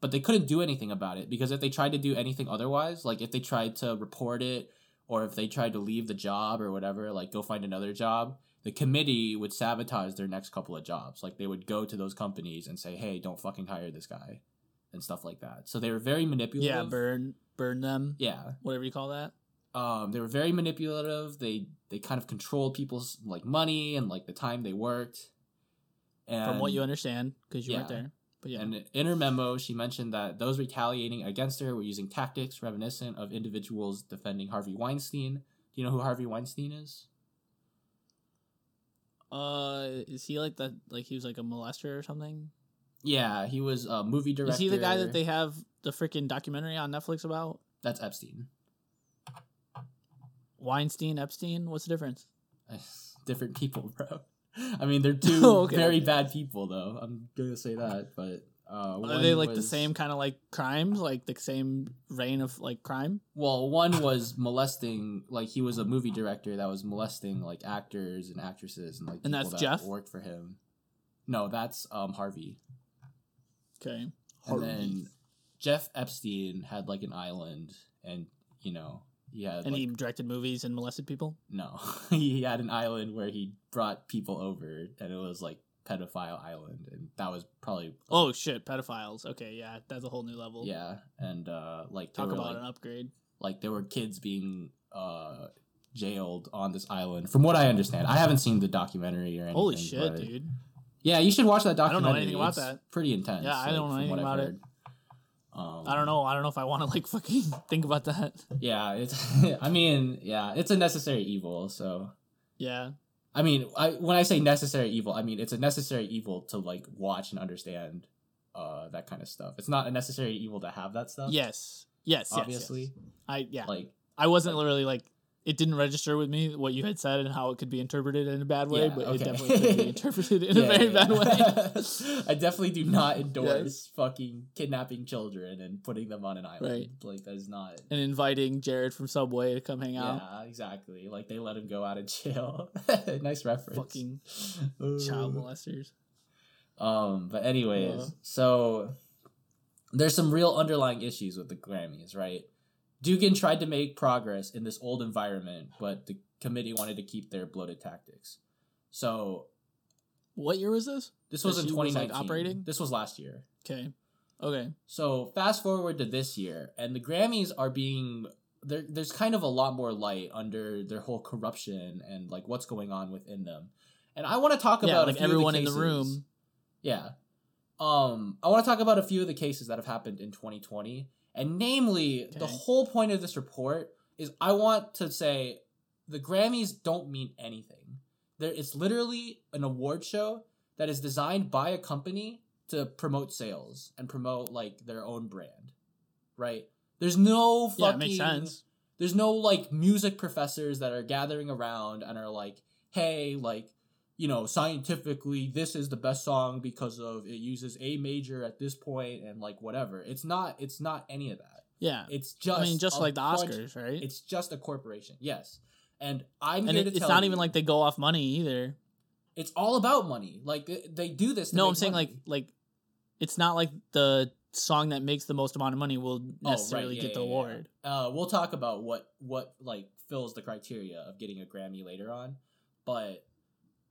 but they couldn't do anything about it because if they tried to do anything otherwise, like if they tried to report it or if they tried to leave the job or whatever, like go find another job, the committee would sabotage their next couple of jobs. Like they would go to those companies and say, "Hey, don't fucking hire this guy." And stuff like that. So they were very manipulative. Yeah, burn burn them. Yeah. Whatever you call that. Um, they were very manipulative. They they kind of controlled people's like money and like the time they worked. And From what you understand, because you weren't there. But yeah. And in her memo, she mentioned that those retaliating against her were using tactics reminiscent of individuals defending Harvey Weinstein. Do you know who Harvey Weinstein is? Uh, is he like that? Like he was like a molester or something? Yeah, he was a movie director. Is he the guy that they have the freaking documentary on Netflix about? That's Epstein. Weinstein, Epstein. What's the difference? Different people, bro. I mean, they're two okay. very bad people, though. I'm gonna say that, but uh, Are they like the same kind of like crimes, like the same reign of like crime? Well, one was molesting, like he was a movie director that was molesting like actors and actresses and like And people that's that Jeff? worked for him. No, that's um Harvey. Okay. And then Jeff Epstein had like an island, and you know he had and like, he directed movies and molested people. no, he had an island where he brought people over, and it was like pedophile island, and that was probably Oh shit, pedophiles. Okay, yeah, that's a whole new level. yeah, and uh like Talk were about like an upgrade. like there were kids being uh jailed on this island from what i understand i haven't seen the documentary or anything Holy shit, dude. Yeah you should watch that I don't know documentary anything about It's that. pretty intense Yeah, I don't know anything about it. um, I don't know. I don't know if I want to like fucking think about that. yeah it's i mean yeah it's a necessary evil so Yeah. i mean I, when i say necessary evil i mean it's a necessary evil to like watch and understand uh that kind of stuff it's not a necessary evil to have that stuff Yes. Yes. yes, obviously yes. I yeah. like I wasn't literally like it didn't register with me what you had said and how it could be interpreted in a bad way, Yeah, but okay. it definitely could be interpreted in Yeah, a very yeah, bad way. I definitely do not endorse fucking kidnapping children and putting them on an island. Right. Like that is not. and inviting Jared from Subway to come hang out. Yeah, exactly. Like they let him go out of jail. nice reference. Fucking child molesters. Um, but anyways, so there's some real underlying issues with the Grammys, right? Dugan tried to make progress in this old environment, but the committee wanted to keep their bloated tactics. So What year was this? this was in she was, like, 2019. operating? This was last year. Okay. Okay. So fast forward to this year, and the Grammys are being there. There's kind of a lot more light under their whole corruption and like what's going on within them. And I want to talk Yeah, about a like of the everyone in the room. Yeah, um, I want to talk about a few of the cases that have happened in 2020, and namely, the whole point of this report is I want to say the Grammys don't mean anything. There, it's literally an award show that is designed by a company to promote sales and promote like their own brand, right? There's no fucking. Yeah, makes sense. There's no like music professors that are gathering around and are like, hey, like, you know, scientifically, this is the best song because of it uses A major at this point and like whatever. It's not. It's not any of that. Yeah. It's just. I mean, just like the bunch- Oscars, right? It's just a corporation. Yes, and I'm and it, it's not you, even like they go off money either. it's all about money. Like they, they do this. No, I'm saying money. like like it's not like the song that makes the most amount of money will Oh, right, necessarily yeah, get the yeah, yeah. award. uh, we'll talk about what what like fills the criteria of getting a Grammy later on, but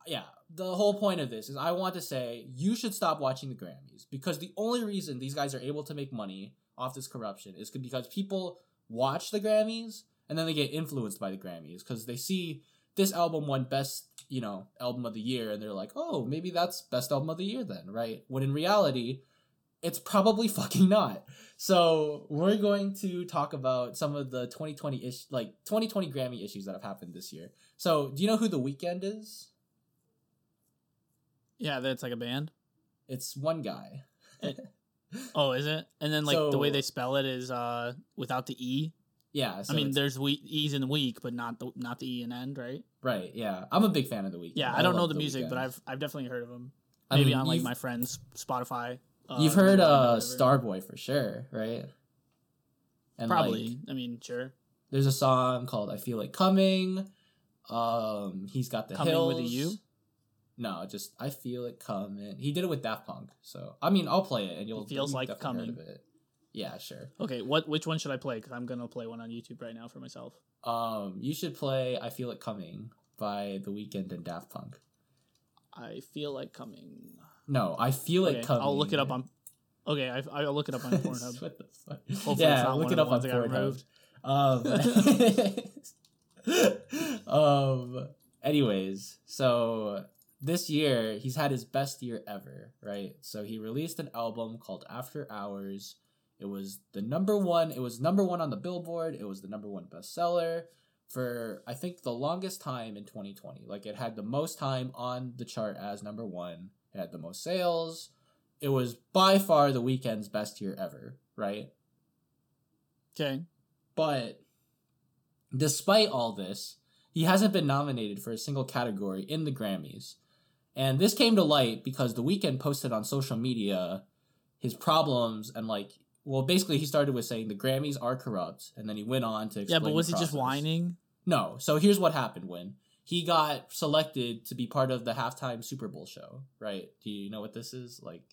yeah, the whole point of this is I want to say you should stop watching the Grammys because the only reason these guys are able to make money off this corruption is because people watch the Grammys and then they get influenced by the Grammys because they see this album won best you know album of the year and they're like oh maybe that's best album of the year then right when in reality it's probably fucking not so we're going to talk about some of the 2020 ish like 2020 Grammy issues that have happened this year. So do you know who the Weeknd is? Yeah, that's like a band. It's one guy. Oh, is it? And then like the way they spell it is uh without the e. yeah. So I mean, there's we- e's in the week, but not the not the e and end, right? right. Yeah, I'm a big fan of the week. Yeah, I don't know the music, but I've I've definitely heard of them. I Maybe mean, on like my friends' Spotify. Uh, you've heard uh. Starboy for sure, right? And Probably. like, I mean, sure. there's a song called "I Feel Like Coming." Um, he's got the Coming hills. with a U? No, just I feel it coming. He did it with Daft Punk, so I mean, I'll play it and you'll. feels you've like coming. it. Yeah, sure. Okay, what which one should I play? Because I'm gonna play one on YouTube right now for myself. Um, you should play "I Feel It Coming" by The Weeknd and Daft Punk. I feel like coming. No, I feel Okay, it coming. I'll look it up on. Okay, I, I'll look it up on Pornhub. what the fuck? Hopefully yeah, not look it up on Pornhub. um, um. Anyways, so this year he's had his best year ever, right? So he released an album called After Hours. It was the number one. It was number one on the Billboard. It was the number one bestseller for I think the longest time in 2020. Like it had the most time on the chart as number one. It had the most sales. It was by far the Weeknd's best year ever, right? Okay. But despite all this, he hasn't been nominated for a single category in the Grammys. And this came to light because The Weeknd posted on social media his problems and like well basically he started with saying the Grammys are corrupt and then he went on to Yeah, but was he just whining? No. So here's what happened when he got selected to be part of the halftime Super Bowl show, right? Do you know what this is? Like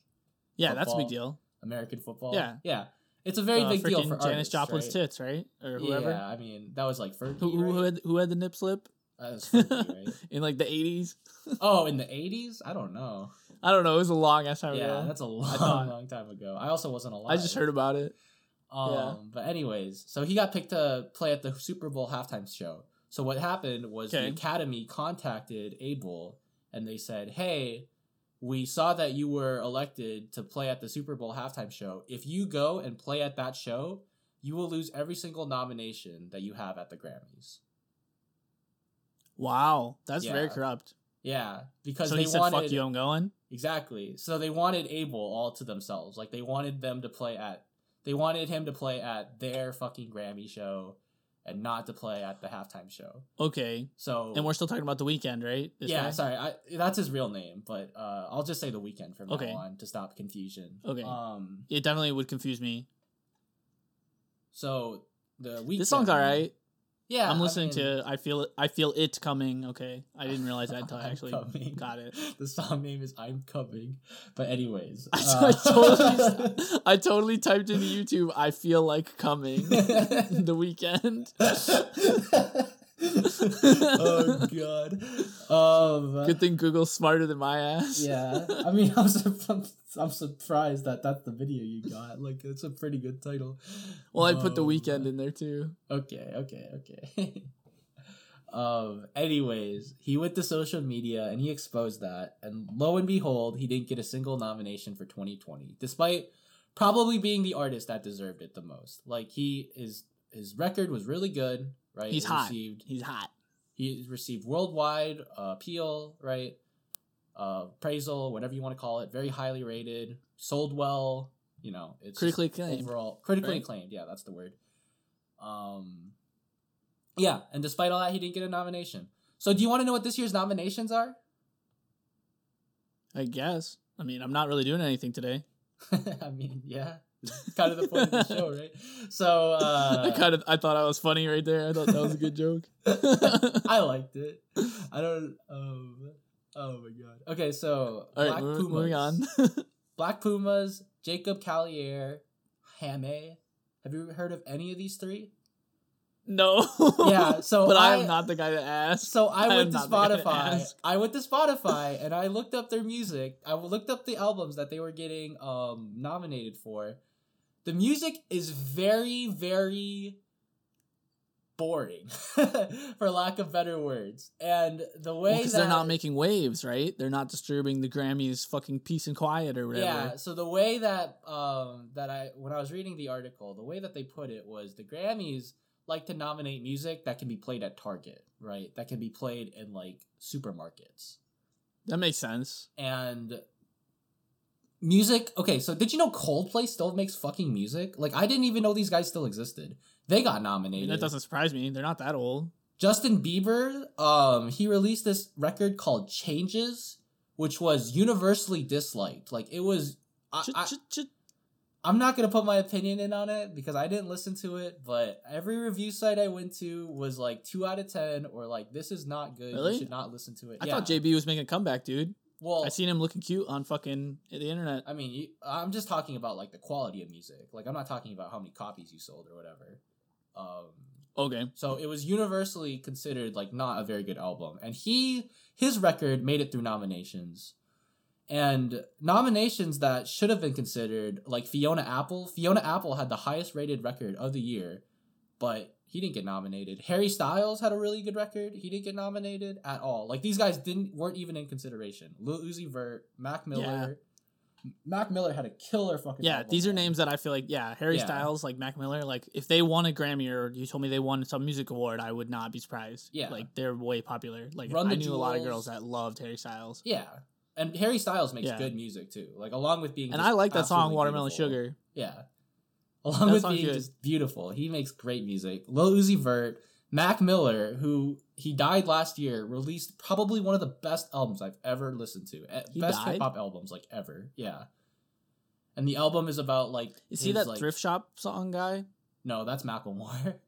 Yeah, that's a big deal. American football? Yeah. Yeah. It's a very Uh, big deal for Janis artists, Joplin's right? tits, right? Or whoever. Yeah, I mean that was like Fergie. Who, who, who right? had who had the nip slip That right? in like the 80s? Oh, in the eighties? I don't know. I don't know. It was a long ass time yeah, ago. Yeah, that's a long, long time ago. I also wasn't alive. I just heard about it. Um, yeah. but anyways, so he got picked to play at the Super Bowl halftime show. So what happened was the Academy contacted Abel and they said, "Hey, we saw that you were elected to play at the Super Bowl halftime show. If you go and play at that show, you will lose every single nomination that you have at the Grammys." Wow, that's very corrupt. Yeah, because So they he said, wanted "Fuck you, I'm going." Exactly. So they wanted Abel all to themselves. Like they wanted them to play at they wanted him to play at their fucking Grammy show and not to play at the halftime show. Okay, So and we're still talking about the Weeknd, right? This yeah, guy? sorry, I, that's his real name, but uh, I'll just say the Weeknd from Okay. now on to stop confusion. Okay. Um. It definitely would confuse me. So the Weeknd. This song's alright. Yeah, I'm I listening mean, to I feel it I feel it coming. Okay. I didn't realize that until I actually coming. got it. The song name is "I'm Coming," but anyways, I, uh, I totally I totally typed into YouTube I feel like coming the Weeknd. oh god. Um, Good thing Google's smarter than my ass. yeah, I mean, I'm, sur- I'm surprised that that's the video you got. Like, it's a pretty good title. Well, I put the Um, Weeknd in there too. Okay, okay, okay. um. Anyways, he went to social media and he exposed that, and lo and behold, he didn't get a single nomination for 2020, despite probably being the artist that deserved it the most. Like he is, his record was really good, right? He's hot. Received, He's hot. He received worldwide uh, appeal, right? Uh, appraisal, whatever you want to call it, very highly rated, sold well. You know, it's Critically acclaimed. overall critically right? acclaimed. Yeah, that's the word. Um, yeah, and despite all that, he didn't get a nomination. So, do you want to know what this year's nominations are? I guess. I mean, I'm not really doing anything today. I mean, yeah, kind of the point of the show, right? So, I uh, kind of I thought I was funny right there. I thought that was a good joke. I liked it. I don't. Um, oh my god. Okay, so All right, Black Pumas. moving on. Black Pumas, Jacob Collier, Haim. Have you heard of any of these three? No. Yeah, so but I, I- am not the guy to ask. So I I went to guy to Spotify. I went to Spotify and I looked up their music. I looked up the albums that they were getting um nominated for. The music is very very boring for lack of better words. And the way because that they're not making waves, right? They're not disturbing the Grammys' fucking peace and quiet or whatever. Yeah, so the way that um that I when I was reading the article, the way that they put it was the Grammys like to nominate music that can be played at Target, right? That can be played in like supermarkets. That makes sense. And music, okay, so did you know Coldplay still makes fucking music? Like I didn't even know these guys still existed. They got I nominated. mean, that doesn't surprise me. They're not that old. Justin Bieber, um, he released this record called Changes, which was universally disliked. Like it was I, Ch- I, ch- ch- I'm not gonna put my opinion in on it because I didn't listen to it, but every review site I went to was like two out of ten or like this is not good. Really? You should not listen to it. I yeah. thought JB was making a comeback, dude. well, I seen him looking cute on fucking the internet. I mean, you, I'm just talking about like the quality of music. Like I'm not talking about how many copies you sold or whatever. Um, Okay. so it was universally considered like not a very good album, and he his record made it through nominations, and nominations that should have been considered like Fiona Apple. Fiona Apple had the highest rated record of the year, but he didn't get nominated. Harry Styles had a really good record. He didn't get nominated at all. Like these guys didn't weren't even in consideration. Lil Uzi Vert, Mac Miller. Mac Miller had a killer fucking. Yeah, these are names that I feel like, yeah, Harry Yeah. Styles, like Mac Miller, like if they won a Grammy or you told me they won some music award, I would not be surprised. Yeah. Like they're way popular. Like Run I knew a lot of girls that loved Harry Styles. Yeah, and Harry Styles makes Yeah. good music too. Like along with being, And I like that song Watermelon beautiful. Sugar. Yeah, along That with being good. just beautiful, he makes great music. Lil Uzi Vert, Mac Miller, who he died last year, released probably one of the best albums I've ever listened to. He best hip hop albums like ever. Yeah, and the album is about like Is he that like- thrift shop song guy? No, that's Macklemore.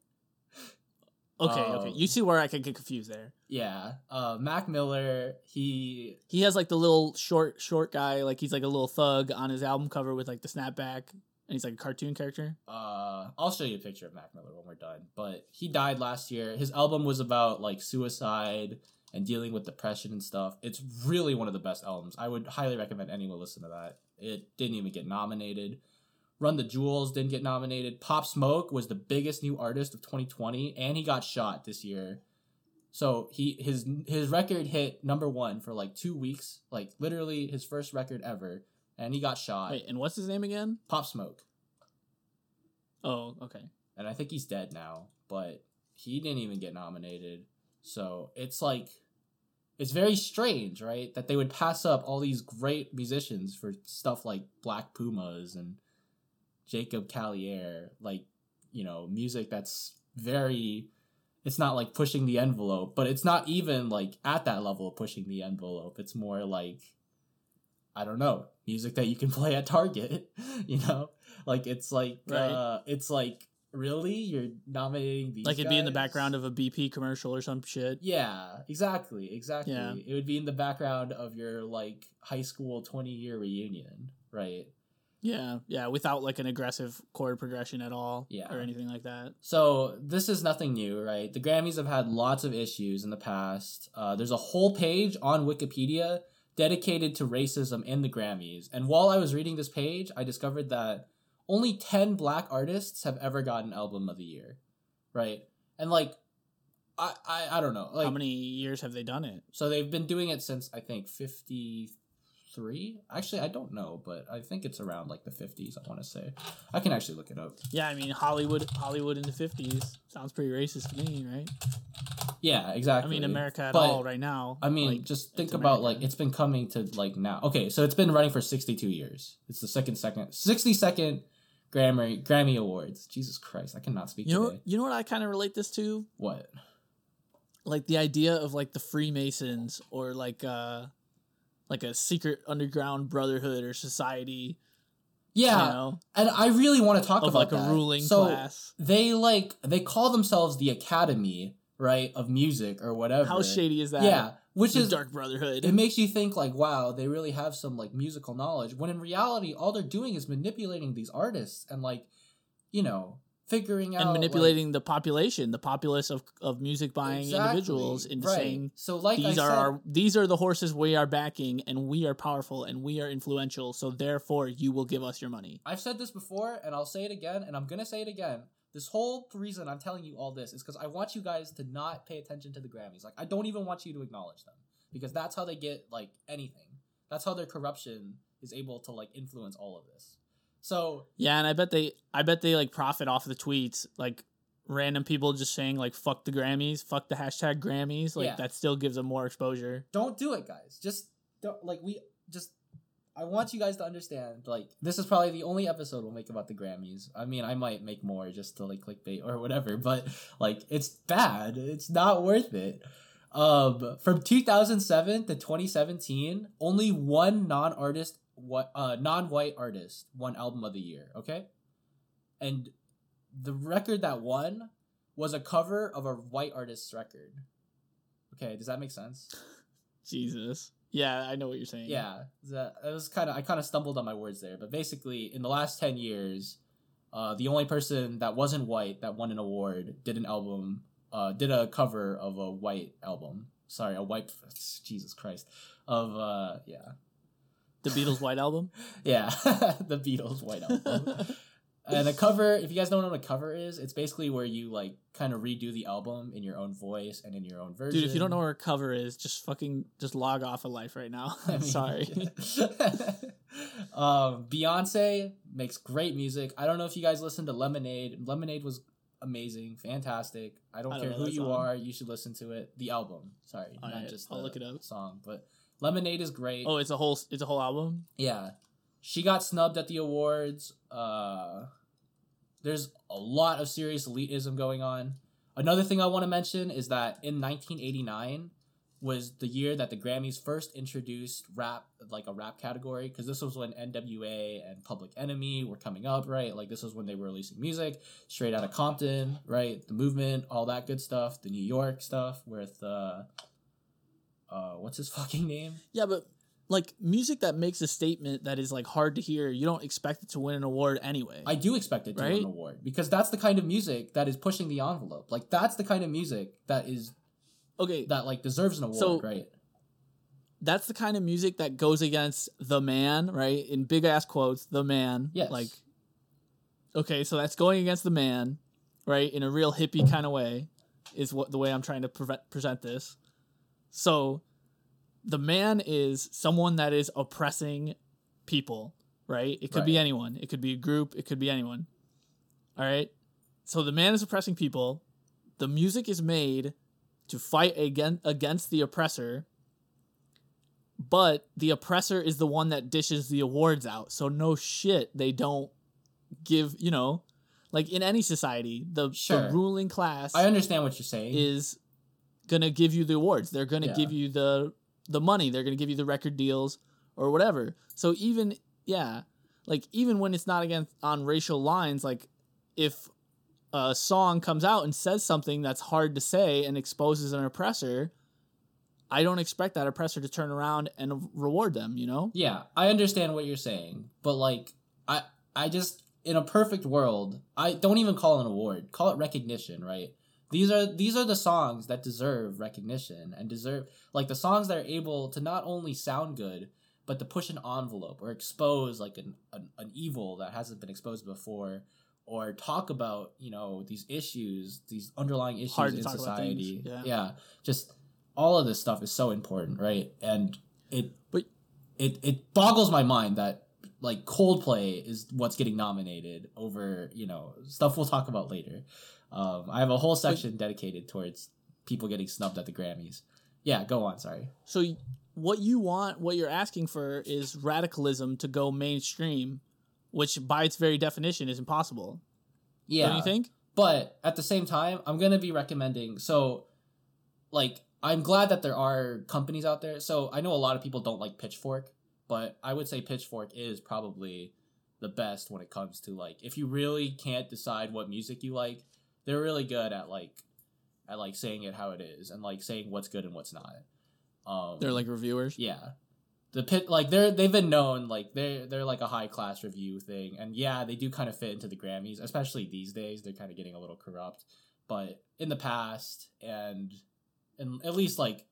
Okay, okay. Um, You see where I could get confused there. Yeah, uh, Mac Miller. He He has like the little short short guy, like he's like a little thug on his album cover with like the snapback and he's like a cartoon character. uh I'll show you a picture of Mac Miller when we're done. But he died last year. His album was about like suicide and dealing with depression and stuff. It's really one of the best albums. I would highly recommend anyone listen to that. It didn't even get nominated. Run the Jewels didn't get nominated. Pop Smoke was the biggest new artist of 2020 and he got shot this year. So he his his record hit number 1 for like 2 weeks, like literally his first record ever and he got shot. Wait, and what's his name again? Pop Smoke. Oh, okay. and I think he's dead now, but he didn't even get nominated. So it's like it's very strange, right? That they would pass up all these great musicians for stuff like Black Pumas and Jacob Collier, like, you know, music that's very it's not like pushing the envelope, but it's not even like at that level of pushing the envelope. It's more like I don't know, music that you can play at Target, you know? Like it's like Right. uh it's like really? You're nominating these like it'd be in the background of a BP commercial or some shit. Yeah, exactly, exactly. Yeah. It would be in the background of your like high school twenty year reunion, right? Yeah, yeah, without like an aggressive chord progression at all, Yeah. or anything like that. So this is nothing new, right? The Grammys have had lots of issues in the past. Uh, there's a whole page on Wikipedia dedicated to racism in the Grammys. And while I was reading this page, I discovered that only 10 black artists have ever gotten an album of the year, right? And like I I, I don't know. Like How many years have they done it? so they've been doing it since I think 53. Actually, I don't know, but I think it's around like the 50s, I want to say. I can actually look it up. Yeah, I mean Hollywood, Hollywood in the fifties sounds pretty racist to me, right? Yeah, exactly. I mean America at But- all right now. I mean, like, just think about America. like it's been coming to like now. Okay, so it's been running for 62 years. It's the second second 62nd Grammy Grammy Awards. Jesus Christ, I cannot speak you know, today. you know what I kind of relate this to, What? like the idea of like the Freemasons or like uh, like a secret underground brotherhood or society. Yeah, you know, and I really want to talk of about like a ruling so class. They like they call themselves the Academy, right, of music or whatever. How shady is that? Yeah, which the is dark brotherhood. it makes you think like wow they really have some like musical knowledge when in reality all they're doing is manipulating these artists and like you know figuring out and like- manipulating the population, the populace of, of music buying Exactly, individuals into right. saying so like these I are said, our these are the horses we are backing and we are powerful and we are influential so therefore you will give us your money I've said this before and I'll say it again and I'm gonna say it again. This whole reason I'm telling you all this is because I want you guys to not pay attention to the Grammys. Like I don't even want you to acknowledge them because that's how they get like anything. That's how their corruption is able to like influence all of this. So yeah and i bet they i bet they like profit off the tweets like random people just saying like fuck the grammys fuck the hashtag grammys like Yeah. that still gives them more exposure don't do it, guys. Just don't like we just. I want you guys to understand. Like this is probably the only episode we'll make about the Grammys. I mean, I might make more just to like clickbait or whatever, but like it's bad. It's not worth it. Um, from 2007 to 2017, only one non-artist, what uh, non-white artist won album of the year. Okay, and the record that won was a cover of a white artist's record. Okay, does that make sense? jesus yeah i know what you're saying Yeah, that it was kind of I kind of stumbled on my words there, but basically, in the last ten years, uh, the only person that wasn't white that won an award did an album, uh, did a cover of a white album. Sorry, a white. Jesus Christ, of uh, yeah, the beatles white album yeah, the Beatles white album. and a cover, if you guys don't know what a cover is, it's basically where you like kind of redo the album in your own voice and in your own version. dude if you don't know what a cover is just fucking just log off of life right now I mean, sorry um, Beyonce makes great music. I don't know if you guys listened to Lemonade. Lemonade was amazing, fantastic. I don't I don't care who you song. are, you should listen to it. The album, sorry, not Alright, just I'll the look it up. song. But Lemonade is great. oh it's a whole it's a whole album Yeah. She got snubbed at the awards. Uh there's a lot of serious elitism going on. Another thing I want to mention is that in 1989 was the year that the Grammys first introduced rap like a rap category because this was when NWA and Public Enemy were coming up, right? Like this was when they were releasing music straight out of Compton, right? The movement, all that good stuff, the New York stuff with uh uh what's his fucking name? Yeah, but like music that makes a statement that is like hard to hear, you don't expect it to win an award anyway. I do expect it to win an award because that's the kind of music that is pushing the envelope. Like that's the kind of music that is okay, that like deserves an award, So- right? that's the kind of music that goes against the man, right? In big ass quotes, the man. Yes. Like, okay, so that's going against the man, right? In a real hippie kind of way, is what the way I'm trying to prevent, present this. So, the man is someone that is oppressing people, right? It could be anyone. It could be a group. It could be anyone. All right. So the man is oppressing people. The music is made to fight against against the oppressor but the oppressor is the one that dishes the awards out. So no shit, they don't give, you know, like in any society, the, Sure. the ruling class I understand what you're saying. is gonna give you the awards. They're gonna Yeah. give you the the money. They're gonna give you the record deals or whatever. So even yeah, like even when it's not against on racial lines, like if a song comes out and says something that's hard to say and exposes an oppressor, I don't expect that oppressor to turn around and reward them, you know? Yeah, I understand what you're saying, but like I I just in a perfect world, I don't even call it an award. Call it recognition, right? These are these are the songs that deserve recognition and deserve like the songs that are able to not only sound good, but to push an envelope or expose like an, an, an evil that hasn't been exposed before or talk about, you know, these issues, these underlying issues Hard in talk about things, society. yeah. yeah. Just all of this stuff is so important, right? And it But- it it boggles my mind that like Coldplay is what's getting nominated over you know stuff we'll talk about later. Um, I have a whole section dedicated towards people getting snubbed at the Grammys. Yeah, go on. Sorry. So what you want, what you're asking for is radicalism to go mainstream, which by its very definition is impossible. Yeah, Don't you think? but at the same time, I'm gonna be recommending. So, like, I'm glad that there are companies out there. So I know a lot of people don't like Pitchfork, but I would say Pitchfork is probably the best when it comes to like if you really can't decide what music you like, they're really good at like at like saying it how it is and like saying what's good and what's not. Um, They're like reviewers. yeah. The pit like they're they've been known like they're they're like a high class review thing and yeah they do kind of fit into the Grammys especially these days they're kind of getting a little corrupt but in the past and and at least like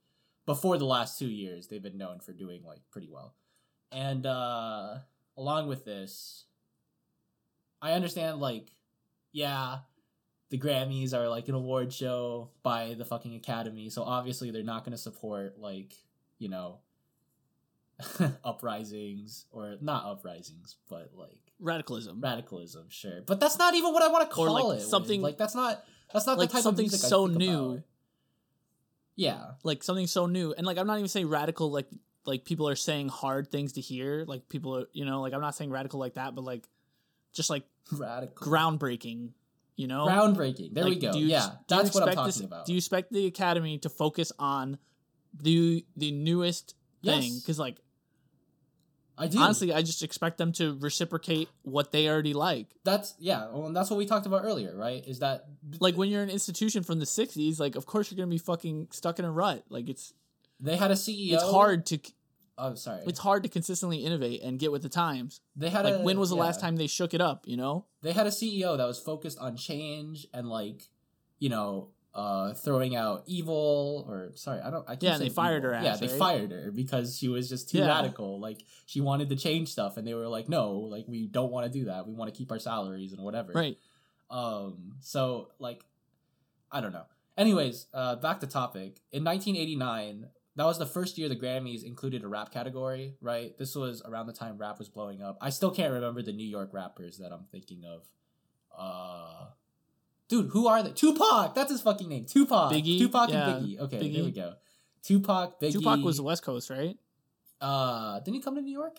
before the last two years they've been known for doing like pretty well and uh along with this I understand like yeah the Grammys are like an award show by the fucking Academy, so obviously they're not going to support like you know uprisings or not uprisings, but like Radicalism. radicalism, sure. But that's not even what I want to call like, it. something- like that's not that's not like the type something of music so new. About. Yeah, like something so new and like i'm not even saying radical like like people are saying hard things to hear like people are you know like i'm not saying radical like that but like just like radical, groundbreaking you know groundbreaking. There we go. do you- yeah, that's what I'm talking this- about. do you expect the academy to focus on the the newest thing because like I do. honestly i just expect them to reciprocate what they already like that's yeah, well, and that's what we talked about earlier, right? Is that like when you're an institution from the 60s like of course you're gonna be fucking stuck in a rut like it's they had a CEO. it's hard to Oh, sorry. it's hard to consistently innovate and get with the times they had like a, when was the yeah. last time they shook it up you know they had a CEO that was focused on change and like, you know, uh, throwing out evil or sorry, I don't. I Yeah, they fired evil. her Yeah, they right? fired her because she was just too Yeah. radical. Like she wanted to change stuff, and they were like, no, like we don't want to do that. We want to keep our salaries and whatever. right Um. So like, I don't know. Anyways, uh, back to topic. In 1989, that was the first year the Grammys included a rap category. Right. This was around the time rap was blowing up. I still can't remember the New York rappers that I'm thinking of. Uh. Dude, who are they? Tupac. That's his fucking name. Tupac. Biggie, Tupac yeah, and Biggie. Okay, there Biggie. we go. Tupac, Biggie. Tupac was the West Coast, right? Uh, didn't he come to New York?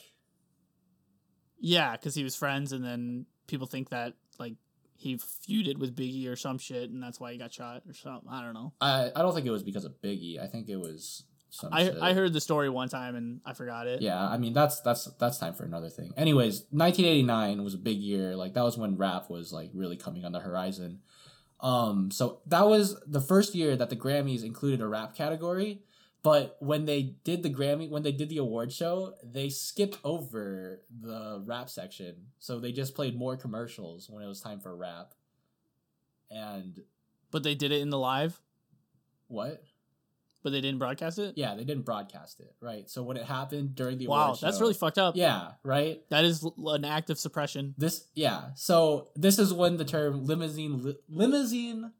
Yeah, because he was friends, and then people think that like he feuded with Biggie or some shit, and that's why he got shot or something. I don't know. I I don't think it was because of Biggie. I think it was. I shit. I heard the story one time and I forgot it. Yeah, I mean that's that's that's time for another thing. Anyways, 1989 was a big year. Like that was when rap was like really coming on the horizon. Um, so that was the first year that the Grammys included a rap category. But when they did the Grammy, when they did the award show, they skipped over the rap section. So they just played more commercials when it was time for rap. And But they did it in the live, what? But they didn't broadcast it. Yeah, they didn't broadcast it, right? So when it happened during the wow, that's show- really fucked up. yeah, right. That is l- an act of suppression. This yeah. So this is when the term limousine li- limousine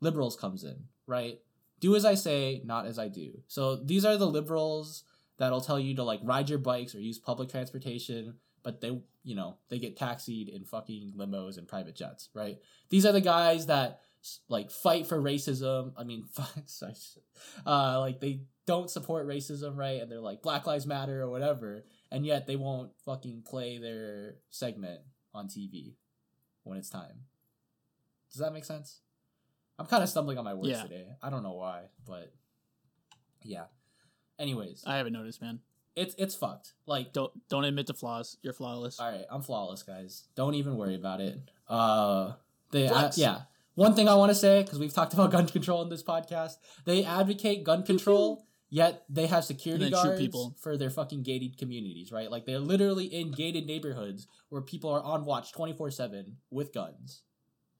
liberals comes in, right? Do as I say, not as I do. So these are the liberals that'll tell you to like ride your bikes or use public transportation, but they, you know, they get taxied in fucking limos and private jets, right? These are the guys that like fight for racism. I mean, uh, like they don't support racism, right? And they're like Black Lives Matter or whatever, and yet they won't fucking play their segment on TV when it's time. Does that make sense? I'm kind of stumbling on my words Yeah. today. I don't know why, but yeah. Anyways, I haven't noticed, man. it's it's fucked. Like Don't don't admit to flaws. You're flawless. all right, I'm flawless, guys. Don't even worry about it. Uh, they uh, yeah. One thing I want to say because we've talked about gun control in this podcast, they advocate gun control, yet they have security guards people. for their fucking gated communities, right? Like they're literally in gated neighborhoods where people are on watch twenty four seven with guns,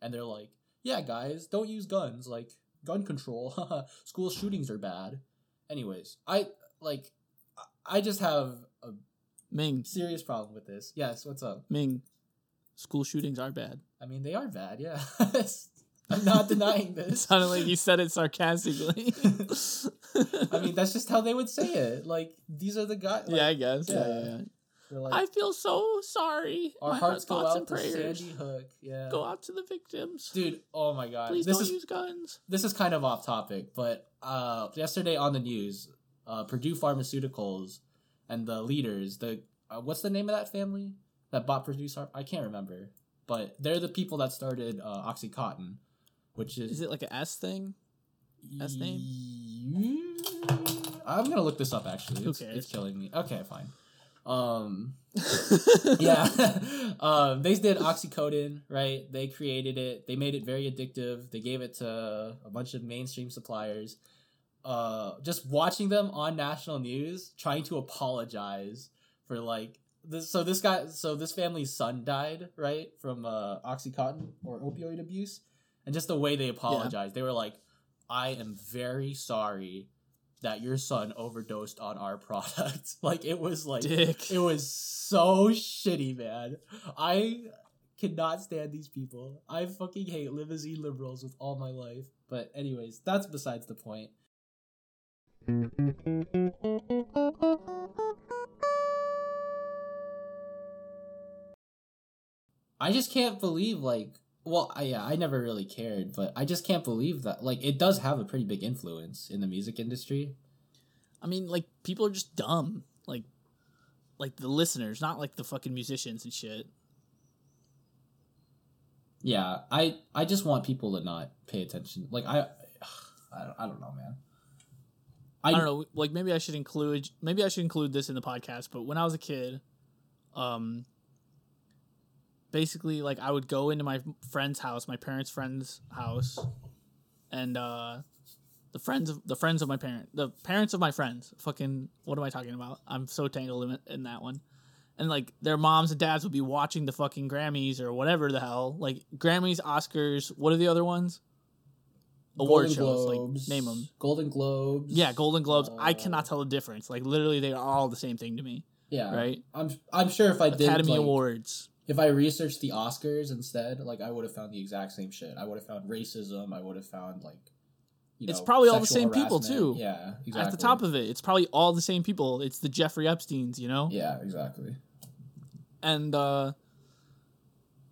and they're like, "Yeah, guys, don't use guns. Like gun control. School shootings are bad." Anyways, I like, I just have a Ming, serious problem with this. Yes, what's up? Ming, school shootings are bad. I mean, they are bad. Yeah, I'm not denying It this. sounded like you said it sarcastically. I mean, that's just how they would say it. Like these are the guys. Like, yeah, I guess. Yeah, yeah. yeah, yeah. like, I feel so sorry. our My hearts go out and to prayers Sandy Hook. Yeah, go out to the victims. dude. Oh my god, Please this don't is use guns. this is kind of off topic, but uh, yesterday on the news, uh, Purdue Pharmaceuticals and the leaders, the uh, what's the name of that family that bought Purdue? I can't remember, but they're the people that started uh, OxyContin, which is Is it like an S thing? S name? I'm gonna look this up. Actually, it's, it's killing me. Okay, fine. Um, yeah, um, they did oxycodone, right? They created it. They made it very addictive. They gave it to a bunch of mainstream suppliers. Uh, just watching them on national news trying to apologize for like this. So this guy, so this family's son died, right, from uh, oxycontin or opioid abuse, and just the way they apologized, they were like, "I am very sorry." That your son overdosed on our product. like it was like Dick. it was so shitty, man. I cannot stand these people. I fucking hate limousine liberals with all my life. But anyways, that's besides the point. I just can't believe like well, I, yeah, I never really cared, but I just can't believe that like it does have a pretty big influence in the music industry. I mean, like people are just dumb. Like, like the listeners, not like the fucking musicians and shit. Yeah, I I just want people to not pay attention. Like I I don't, I don't know, man. I, don't know. Like maybe I should include maybe I should include this in the podcast. But when I was a kid, um, basically like I would go into my friend's house, my parents' friend's house, and uh, the friends of the friends of my parent, the parents of my friends. Fucking what am I talking about? I'm so tangled in, in that one. And like their moms and dads would be watching the fucking Grammys or whatever the hell, like Grammys, Oscars. What are the other ones? Award Golden shows, Globes, like name them. Golden Globes. Yeah, Golden Globes. I Uh, cannot tell the difference. Like literally, they are all the same thing to me. Yeah, Right. I'm I'm sure if I did Academy like, Awards. If I researched the Oscars instead, like I would have found the exact same shit. I would have found racism. I would have found like. You know, It's probably all the same people, too. Yeah, exactly. At the top of it, it's probably all the same people. It's the Jeffrey Epstein's, you know. Yeah, exactly. And uh,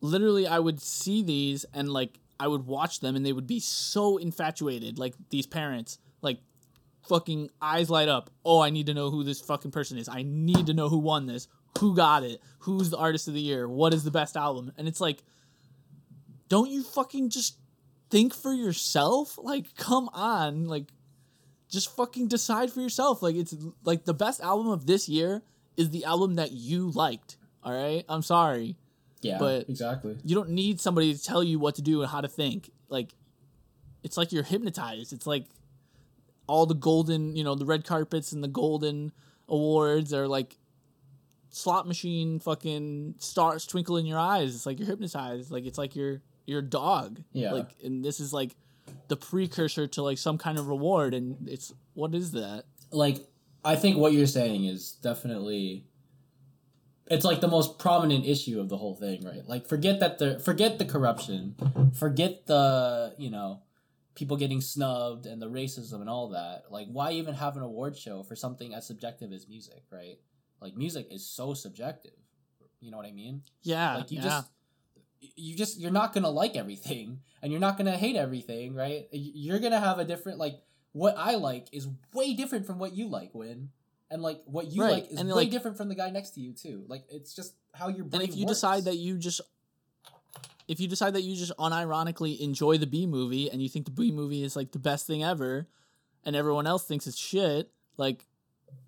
literally, I would see these and like I would watch them, and they would be so infatuated. Like these parents, like fucking eyes light up. Oh, I need to know who this fucking person is. I need to know who won this. Who got it? Who's the artist of the year? What is the best album? And it's like, don't you fucking just think for yourself? Like, come on, like, just fucking decide for yourself. Like, it's like the best album of this year is the album that you liked. All right, I'm sorry. Yeah, But- exactly. You don't need somebody to tell you what to do and how to think. Like, it's like you're hypnotized. It's like all the golden, you know, the red carpets and the golden awards are like slot machine fucking stars twinkle in your eyes. It's like you're hypnotized. Like it's like you're you're dog. Yeah. Like and this is like the precursor to like some kind of reward and it's what is that? like I think what you're saying is definitely it's like the most prominent issue of the whole thing, right? Like forget that the forget the corruption, forget the, you know, people getting snubbed and the racism and all that. Like why even have an award show for something as subjective as music, right? Like music is so subjective. You know what I mean? Yeah. like you yeah. just you just you're not gonna like everything and you're not gonna hate everything right you're gonna have a different like what i like is way different from what you like win and like what you Right, like is and, way like- different from the guy next to you too like it's just how your brain and if you works. decide that you just if you decide that you just unironically enjoy the B movie and you think the B movie is like the best thing ever and everyone else thinks it's shit, like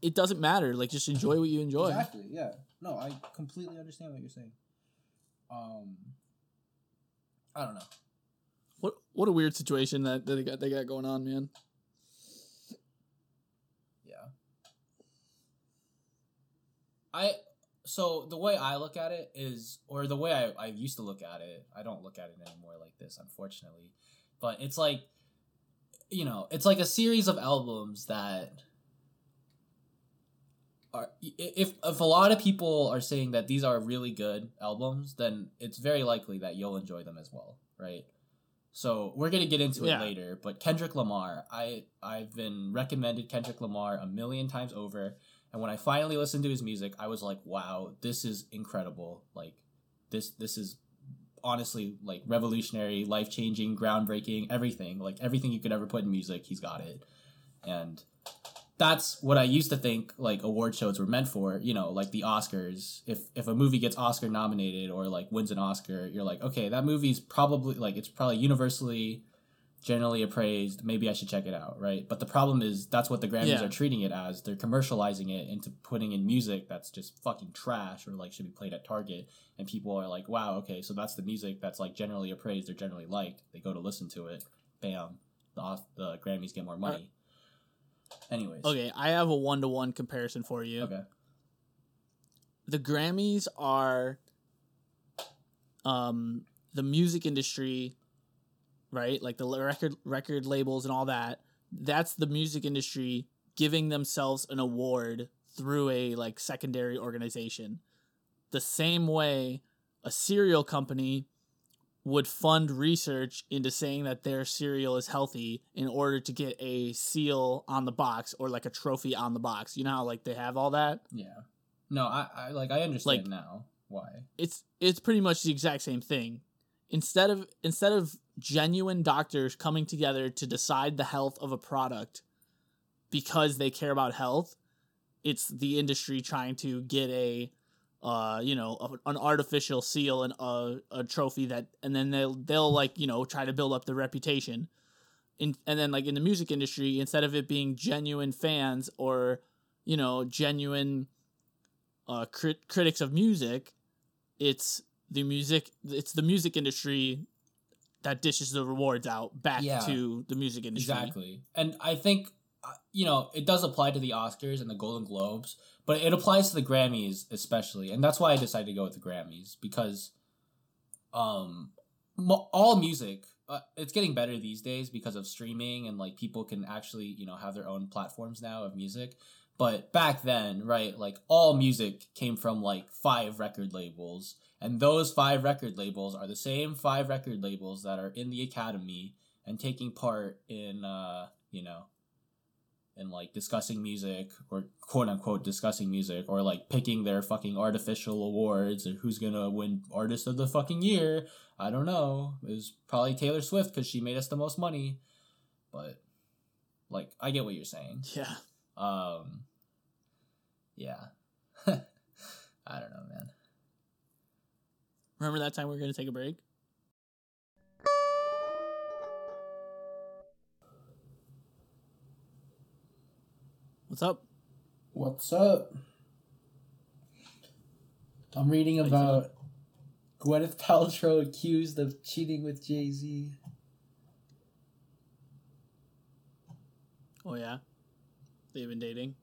it doesn't matter. Like just enjoy what you enjoy. exactly yeah no i completely understand what you're saying um i don't know What what a weird situation that, that they got they got going on, man. Yeah. I so the way I look at it is or the way I, I used to look at it, I don't look at it anymore like this, unfortunately. But it's like you know, it's like a series of albums that are if if a lot of people are saying that these are really good albums, then it's very likely that you'll enjoy them as well, right? So we're gonna get into Yeah. it later, but Kendrick Lamar, I I've been recommended Kendrick Lamar a million times over, and when I finally listened to his music, I was like, wow, this is incredible. Like this this is honestly like revolutionary, life changing, groundbreaking, everything. Like everything you could ever put in music, he's got it. And that's what I used to think like award shows were meant for, you know, like the Oscars. If if a movie gets Oscar nominated or like wins an Oscar, you're like, okay, that movie's probably like it's probably universally generally appraised. Maybe I should check it out, right? But the problem is that's what the Grammys Yeah. are treating it as. They're commercializing it into putting in music that's just fucking trash or like should be played at Target and people are like, "Wow, okay, so that's the music that's like generally appraised or generally liked." They go to listen to it. Bam. The the Grammys get more money. Anyways. Okay, I have a one to one comparison for you. Okay. The Grammys are um the music industry, right? Like the record record labels and all that. That's the music industry giving themselves an award through a like secondary organization. The same way a cereal company would fund research into saying that their cereal is healthy in order to get a seal on the box or like a trophy on the box. You know how like they have all that? Yeah. No, I, I like I understand Like- now why. It's it's pretty much the exact same thing. Instead of instead of genuine doctors coming together to decide the health of a product because they care about health, it's the industry trying to get a uh, you know, an artificial seal and a, a trophy that, and then they'll they'll like you know try to build up the reputation, in, and then like in the music industry, instead of it being genuine fans or you know genuine uh, crit- critics of music, it's the music it's the music industry that dishes the rewards out back Yeah. to the music industry. Exactly. And I think uh, you know, it does apply to the Oscars and the Golden Globes, but it applies to the Grammys especially. And that's why I decided to go with the Grammys because um all music uh, it's getting better these days because of streaming and like people can actually, you know, have their own platforms now of music. But back then, right, like all music came from like five record labels, and those five record labels are the same five record labels that are in the Academy and taking part in uh you know in like discussing music or quote unquote discussing music or like picking their fucking artificial awards or who's gonna win artist of the fucking year. I don't know. It was probably taylor swift because she made us the most money. But like i get what you're saying. Yeah. um yeah. I don't know man. Remember that time we were to take a break? What's up? What's up? I'm reading about Gwyneth Paltrow accused of cheating with Jay Z. Oh yeah, they've been dating.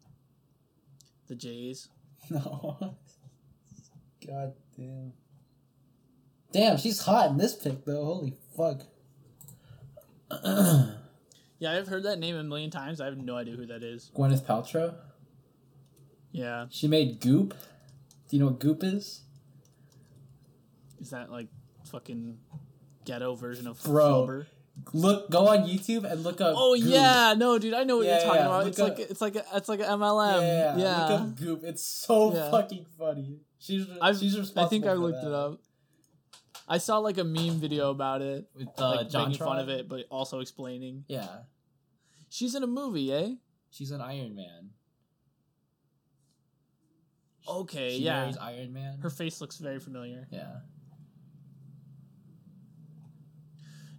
The Jays. No. God damn. Damn, she's hot in this pic though. Holy fuck. Yeah, I've heard that name a million times. I have no idea who that is. Gwyneth Paltrow. Yeah, She made Goop. Do you know what Goop is? is that like fucking ghetto version of Bro. Flubber? Look, go on YouTube and look up. Oh Goop. yeah, no, dude, I know what Yeah, you're talking yeah, about. look It's up- like it's like a, it's like an MLM. Yeah, Yeah, Look up Goop. It's so fucking funny. She's I've, she's responsible. I think I looked that. it up. I saw like a meme video about it, with uh, like John making fun of it, but also explaining. Yeah, She's in a movie, eh? she's an Iron Man. Okay, She yeah. Iron Man. Her face looks very familiar. yeah.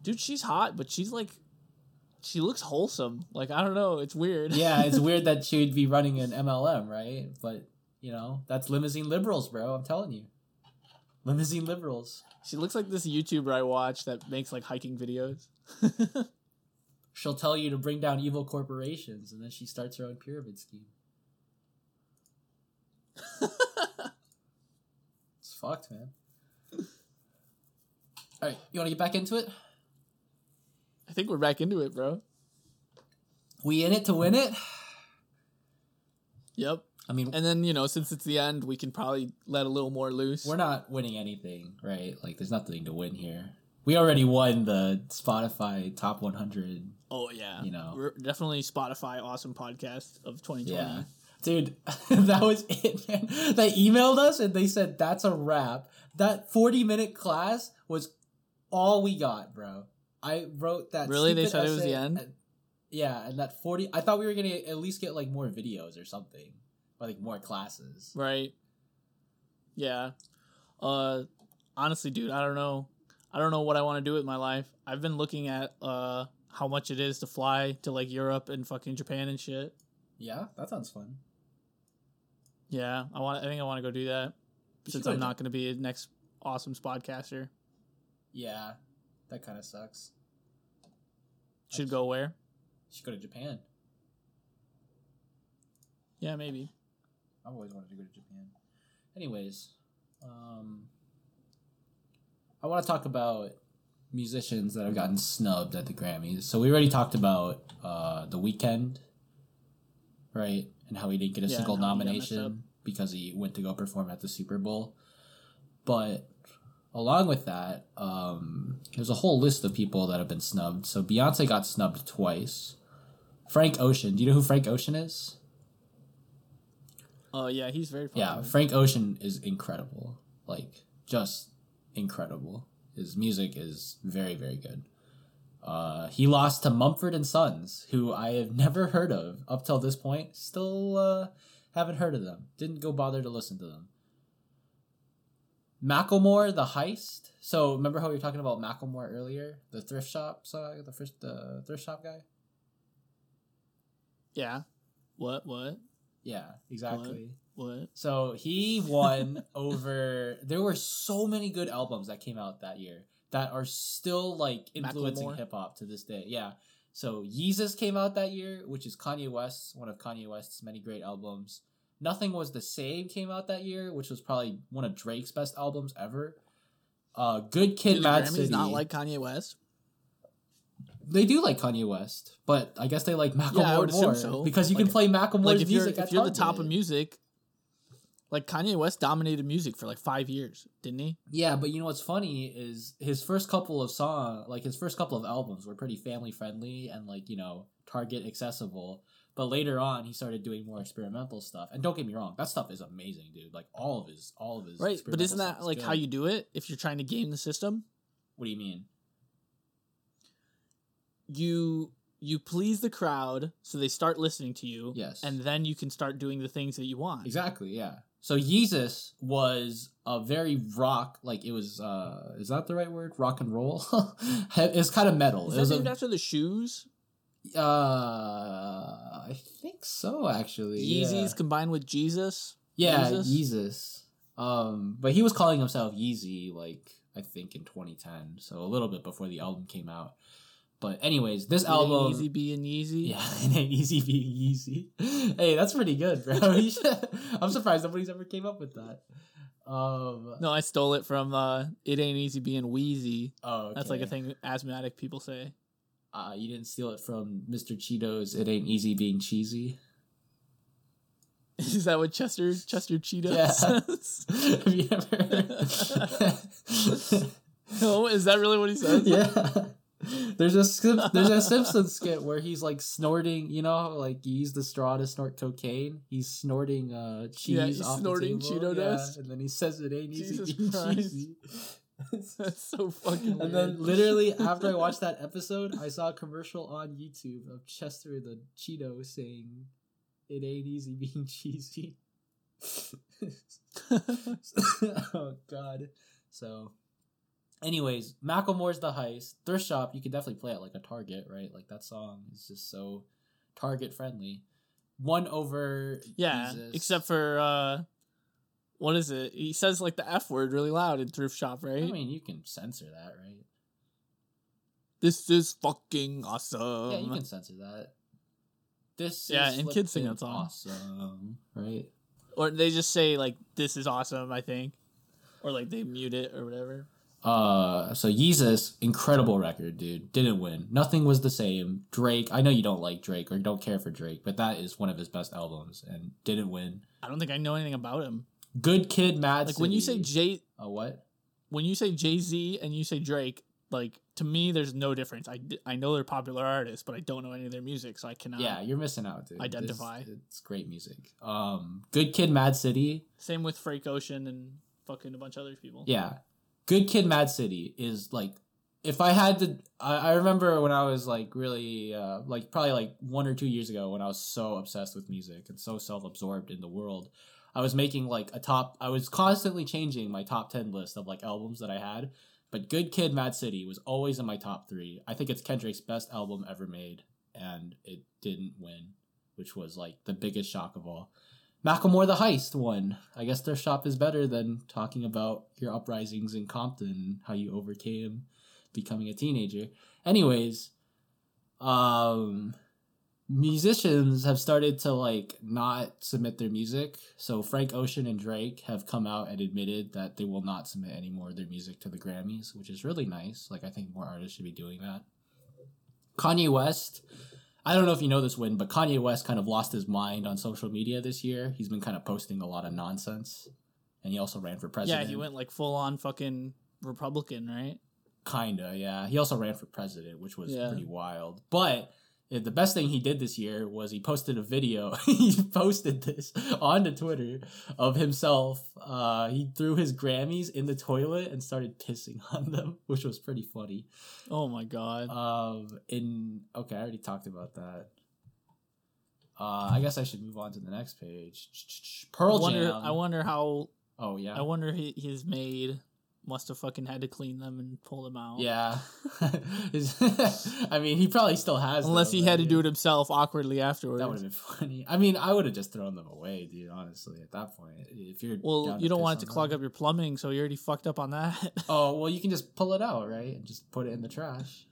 Dude, she's hot, but she's like she looks wholesome. Like I don't know, it's weird. Yeah, it's weird that she would be running an MLM, right? But you know, that's limousine liberals, bro. I'm telling you. Limousine liberals. She looks like this YouTuber I watch that makes like hiking videos. She'll tell you to bring down evil corporations, and then she starts her own pyramid scheme. it's fucked, man. All right, you want to get back into it? I think we're back into it, bro. We in it to win it? Yep. I mean, And then, you know, since it's the end, we can probably let a little more loose. we're not winning anything, right? Like, there's nothing to win here. We already won the Spotify top 100. oh, yeah. You know. We're definitely Spotify awesome podcast of 2020. Yeah. Dude, that was it, man. They emailed us and they said, that's a wrap. That 40 minute class was all we got, bro. I wrote that. Really? They said it was the end? Yeah, and that 40. I thought we were going to at least get like more videos or something, or like more classes. Right. Yeah. Uh honestly, dude, I don't know. I don't know what I want to do with my life. I've been looking at uh how much it is to fly to like Europe and fucking Japan and shit. Yeah, that sounds fun. Yeah, I want I think I want to go do that You since I'm not going to be a next awesome podcaster. Yeah, that kind of sucks. Should go where? Should go to Japan. Yeah, maybe. I've always wanted to go to Japan. Anyways, um, I want to talk about musicians that have gotten snubbed at the Grammys. So we already talked about uh, the Weeknd, right, and how he didn't get a Yeah, single how he got messed up. nomination because he went to go perform at the Super Bowl. But along with that, um, there's a whole list of people that have been snubbed. So Beyonce got snubbed twice. Frank Ocean. Do you know who Frank Ocean is? Oh yeah, he's very funny. Yeah, Frank Ocean is incredible. Like just incredible. His music is very very good. Uh, he lost to Mumford and Sons, who I have never heard of up till this point. Still uh, haven't heard of them. Didn't go bother to listen to them. Macklemore, the heist. So remember how we were talking about Macklemore earlier, the thrift shop, so the first the thrift shop guy. Yeah. What? What? Yeah, exactly. What? So he won over. There were so many good albums that came out that year that are still like influencing hip hop to this day. Yeah. So Yeezus came out that year, which is Kanye West's one of Kanye West's many great albums. Nothing was the same came out that year, which was probably one of Drake's best albums ever. Uh, Good Kid, Mad Grammys City. not like Kanye West? They do like Kanye West, but I guess they like Macklemore Yeah, I would assume more so. because you Like- can play Macklemore's Like if you're if at you're the top of music, like Kanye West dominated music for like five years, didn't he? Yeah, but you know what's funny is his first couple of song, like his first couple of albums, were pretty family friendly and like you know target accessible. But later on, he started doing more experimental stuff. And don't get me wrong, that stuff is amazing, dude. Like all of his, all of his. Right, but isn't that is like how you do it if you're trying to game the system? What do you mean? You you please the crowd so they start listening to you. Yes. And then you can start doing the things that you want. Exactly. Yeah. So Yeezus was a very rock, like it was. uh Is that the right word? Rock and roll. it's kind of metal. Is it was named a, after the shoes? uh, I think so. Actually, yeah. Yeezys combined with Jesus? Yeah? Yeezus. Um, but he was calling himself Yeezy, like I think in 2010, so a little bit before the album came out. But anyways, this It ain't Easy being Yeezy. yeah, it ain't easy being Yeezy. hey, that's pretty good, bro. I'm surprised nobody's ever came up with that. Um, No, I stole it from uh It Ain't Easy Being Wheezy. oh, That's like a thing asthmatic people say. Uh, you didn't steal it from Mr. Cheetos. It ain't easy being cheesy. Is that what Chester Chester Cheetah Yeah. says? Have you ever? no, is that really what he says? yeah. There's a Sim- there's a Simpsons skit where he's like snorting, you know, like you use the straw to snort cocaine. He's snorting uh cheese. Yeah, he's snorting. Cheeto yeah, dust. and then he says it ain't easy Jesus being Christ. cheesy. That's so fucking weird. and then literally after I watched that episode, I saw a commercial on YouTube of Chester the Cheeto saying, "It ain't easy being cheesy." oh God. So, anyways, Macklemore's the heist. Thrift shop, you could definitely play it like a Target, right? Like that song is just so Target friendly. Won over. yeah, Jesus. except for uh What is it? He says like the F word really loud in thrift shop, right? I mean, you can censor that, right? this is fucking awesome. yeah, you can censor that. This Yeah, is and kids sing that song. Awesome, right? Or they just say like this is awesome, I think. Or like they mute it or whatever. Uh, so Yeezus, incredible record, dude. Didn't win. Nothing was the same. Drake, I know you don't like Drake or don't care for Drake, but that is one of his best albums and didn't win. I don't think I know anything about him. Good Kid, Mad Like when you say City. J a what? when you say Jay-Z and you say Drake, like to me there's no difference. I, I know they're popular artists, but I don't know any of their music, so I cannot Yeah, you're missing out, dude. This- Identify. it's great music. Um, Good Kid, Mad City. Same with Frank Ocean and fucking a bunch of other people. Yeah, Good Kid, Mad City is like, if I had to, I, remember when I was like really, uh, like probably like one or two years ago when I was so obsessed with music and so self absorbed in the world. I was making like a top. I was constantly changing my top ten list of like albums that I had, but Good Kid, Mad City was always in my top three. I think it's Kendrick's best album ever made, and it didn't win, which was like the biggest shock of all. Macklemore the Heist won. I guess their shop is better than talking about your uprisings in Compton how you overcame becoming a teenager. Anyways, um musicians have started to like not submit their music. So Frank Ocean and Drake have come out and admitted that they will not submit any more of their music to the Grammys, which is really nice. Like I think more artists should be doing that. Kanye West I don't know if you know this win, but Kanye West kind of lost his mind on social media this year. He's been kind of posting a lot of nonsense. And he also ran for president. Yeah, he went like full on fucking Republican, right? Kinda, yeah. He also ran for president, which was Yeah. pretty wild. But the best thing he did this year was he posted a video. he posted this onto Twitter of himself. Uh, he threw his Grammys in the toilet and started pissing on them, which was pretty funny. Oh my god. Um, in okay, I already talked about that. Uh, I guess I should move on to the next page. Pearl I wonder, Jam. I wonder how. oh yeah. I wonder he, his maid must have fucking had to clean them and pull them out. Yeah. I mean, he probably still has. Unless them, he had to do it himself awkwardly afterwards. That would have been funny. I mean, I would have just thrown them away, dude. Honestly, at that point, if you're well, you don't want it to clog them. up your plumbing, so you already fucked up on that. Oh well, you can just pull it out, right, and just put it in the trash.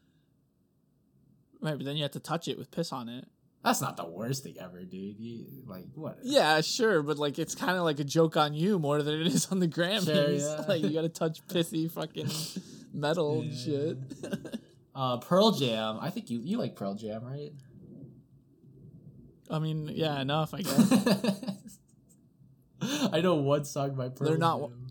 right, but then you have to touch it with piss on it. That's not the worst thing ever, dude. You like what? Yeah, sure, but like it's kind of like a joke on you more than it is on the Grammys. yeah. like you got to touch pissy fucking metal Yeah. shit. Uh, Pearl Jam. I think you you like Pearl Jam, right? I mean, yeah, enough, I guess. I know one song by Pearl They're not- Jam.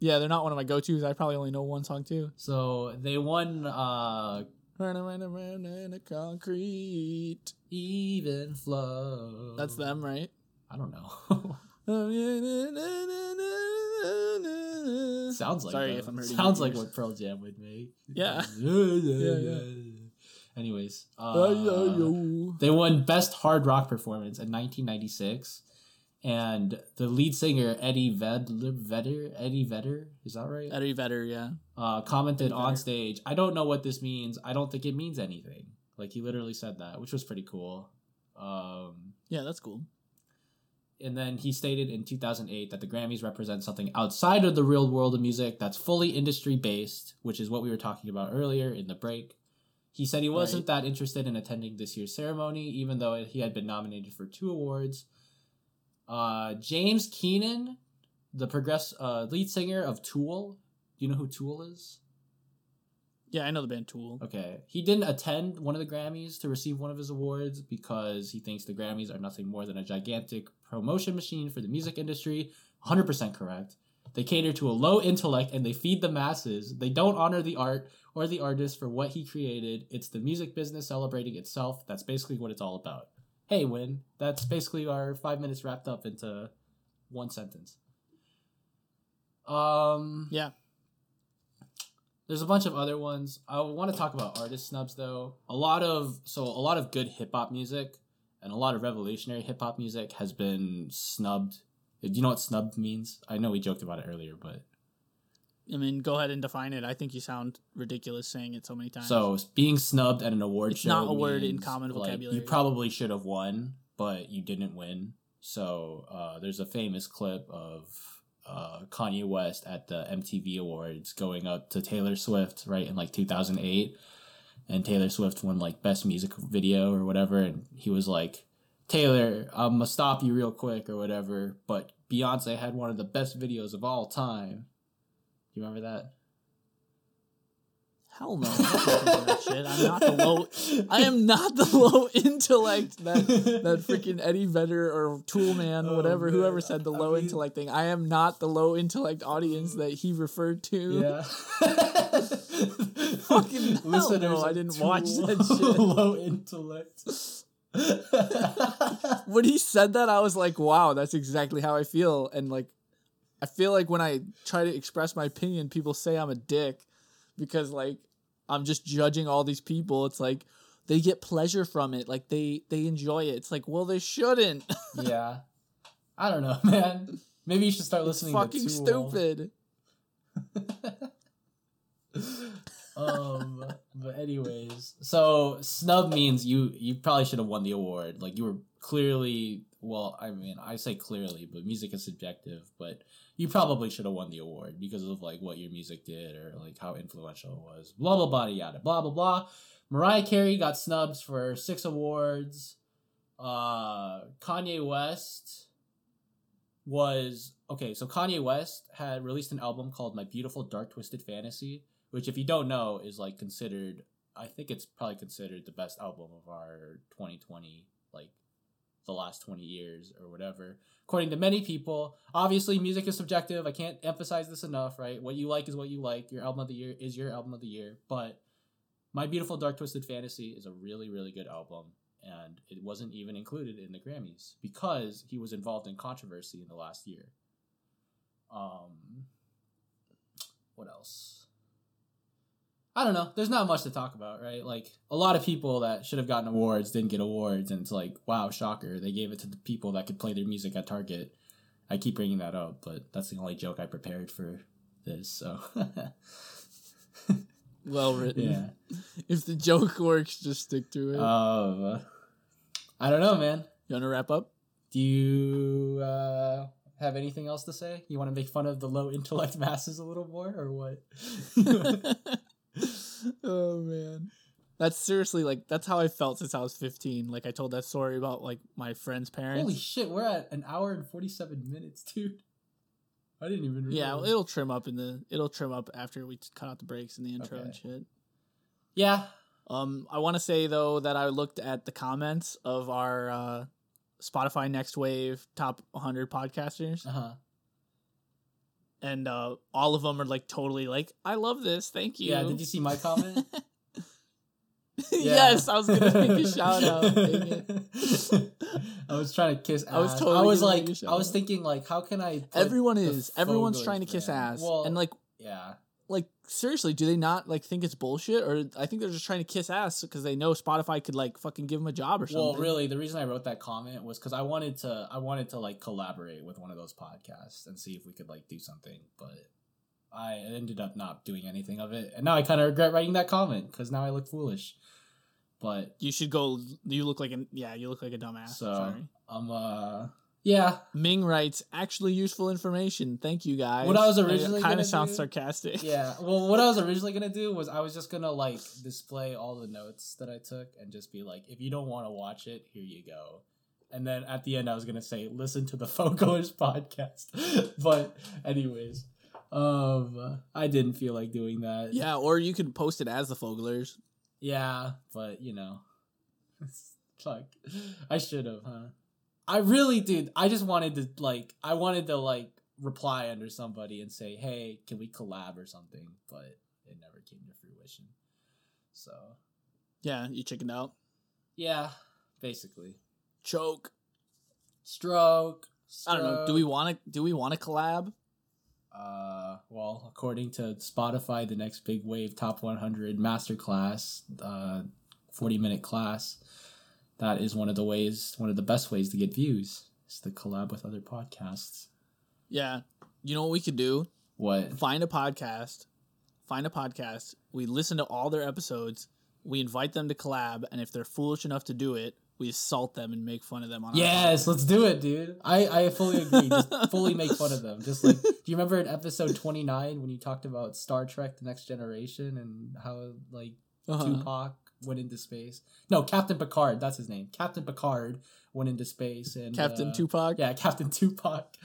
yeah, they're not one of my go-tos. I probably only know one song too. So they won uh Running, running, running in the concrete. even flow. That's them, right? I don't know. sounds like Sorry if I'm hurting. sounds like ears. what Pearl Jam would make. Yeah. yeah, yeah. Anyways, uh, they won Best Hard Rock Performance in 1996, and the lead singer Eddie Vedder, Vedder Eddie Vedder, is that right? Eddie Vedder, yeah. Uh, commented on stage, "I don't know what this means. I don't think it means anything." Like he literally said that, which was pretty cool. Um, Yeah, that's cool. and then he stated in 2008 that the Grammys represent something outside of the real world of music that's fully industry based, which is what we were talking about earlier in the break. He said he wasn't that interested in attending this year's ceremony, even though he had been nominated for two awards. Uh, James Keenan, the progress uh, lead singer of Tool. Do you know who Tool is? Yeah, I know the band Tool. Okay. He didn't attend one of the Grammys to receive one of his awards because he thinks the Grammys are nothing more than a gigantic promotion machine for the music industry. 100% correct. They cater to a low intellect and they feed the masses. They don't honor the art or the artist for what he created. It's the music business celebrating itself. That's basically what it's all about. Hey, Win. That's basically our five minutes wrapped up into one sentence. Um, Yeah. there's a bunch of other ones. I want to talk about artist snubs though. A lot of so a lot of good hip hop music and a lot of revolutionary hip hop music has been snubbed. Do you know what snubbed means? I know we joked about it earlier, but I mean, go ahead and define it. I think you sound ridiculous saying it so many times. so being snubbed at an award It's show not a word in common like, vocabulary. you probably should have won, but you didn't win. So uh, there's a famous clip of uh, Kanye West at the MTV Awards going up to Taylor Swift, right, in like 2008. And Taylor Swift won like Best Music Video or whatever. And he was like, Taylor, I'm gonna stop you real quick or whatever. But Beyonce had one of the best videos of all time. You remember that? Hell no, I'm not that shit. I'm not the low. I am not the low intellect that that freaking Eddie Vedder or Tool Man, Oh, whatever, man. whoever said the I low mean- intellect thing. I am not the low intellect audience that he referred to. Yeah. Fucking hell no, I didn't watch that shit. Low intellect. When he said that, I was like, wow, that's exactly how I feel. And like, I feel like when I try to express my opinion, people say I'm a dick because like I'm just judging all these people. It's like they get pleasure from it, like they they enjoy it. It's like, well, they shouldn't. yeah. I don't know, man. Maybe you should start listening Fucking to Tool. stupid. um but anyways so snub means you you probably should have won the award like you were clearly well i mean i say clearly but music is subjective but you probably should have won the award because of like what your music did or like how influential it was. Blah blah blah yada blah blah blah. Mariah carey got snubs for six awards. Uh kanye west was okay so kanye west had released an album called my beautiful dark twisted fantasy which if you don't know is like considered i think it's probably considered the best album of our 2020 like the last 20 years or whatever. According to many people obviously music is subjective. I can't emphasize this enough right? What you like is what you like. Your album of the year is your album of the year. But my beautiful dark twisted fantasy is a really really good album and it wasn't even included in the grammys because he was involved in controversy in the last year. Um what else I don't know. There's not much to talk about, right? Like a lot of people that should have gotten awards didn't get awards, and it's like, wow, shocker. They gave it to the people that could play their music at Target. I keep bringing that up, but that's the only joke I prepared for this. So, Well written. yeah. If the joke works, just stick to it. Um, I don't know, man. you want to wrap up? Do you uh, have anything else to say? You want to make fun of the low intellect masses a little more, or what? Oh man. That's seriously like that's how I felt since I was 15. Like I told that story about like my friend's parents. Holy shit, we're at an hour and forty-seven minutes, dude. I didn't even. yeah, it'll trim up in the it'll trim up after we cut out the breaks in the intro and shit. Yeah. Um I want to say though that I looked at the comments of our uh Spotify Next Wave top 100 podcasters Uh huh. And uh all of them are like totally like I love this. Thank you. Yeah. Did you see my comment? yes, I was going to make a shout out. I was trying to kiss. Ass. I was totally I was like, make a shout I was thinking like, how can I? Everyone is. Everyone's trying to kiss ass. Well, and like yeah, like seriously, do they not like think it's bullshit, or I think they're just trying to kiss ass because they know Spotify could like fucking give them a job or something. Well, really, the reason I wrote that comment was because I wanted to, I wanted to like collaborate with one of those podcasts and see if we could like do something, but I ended up not doing anything of it, and now I kind of regret writing that comment because now I look foolish. But you should go. You look like an yeah. You look like a dumbass. so Sorry. I'm uh yeah Ming writes actually useful information. Thank you guys. What I was originally kind of sounds do- sarcastic. yeah. Well, what I was originally gonna do was I was just gonna like display all the notes that I took and just be like, if you don't want to watch it, here you go. And then at the end, I was gonna say, listen to the Foglers podcast. but anyways, um, I didn't feel like doing that. Yeah, or you could post it as the Foglers. Yeah, but you know, fuck, I should have, huh? I really did. I just wanted to like, I wanted to like reply under somebody and say, "Hey, can we collab or something?" But it never came to fruition. So Yeah, you chickened out. yeah, basically, Choke. stroke. I don't know. Do we want to? Do we want to collab? Uh, well, according to Spotify, the next big wave top 100 masterclass, uh, 40 minute class, that is one of the ways, one of the best ways to get views is to collab with other podcasts. Yeah. You know what we could do? What? Find a podcast. Find a podcast. We listen to all their episodes. We invite them to collab, and if they're foolish enough to do it, we assault them and make fun of them on. Yes, let's do it, dude. I I fully agree. Just fully make fun of them. Just like, do you remember in episode twenty nine when you talked about Star Trek: The Next Generation and how like uh-huh. Tupac went into space? No, Captain Picard. That's his name. Captain Picard went into space and Captain uh, Tupac. Yeah, Captain Tupac.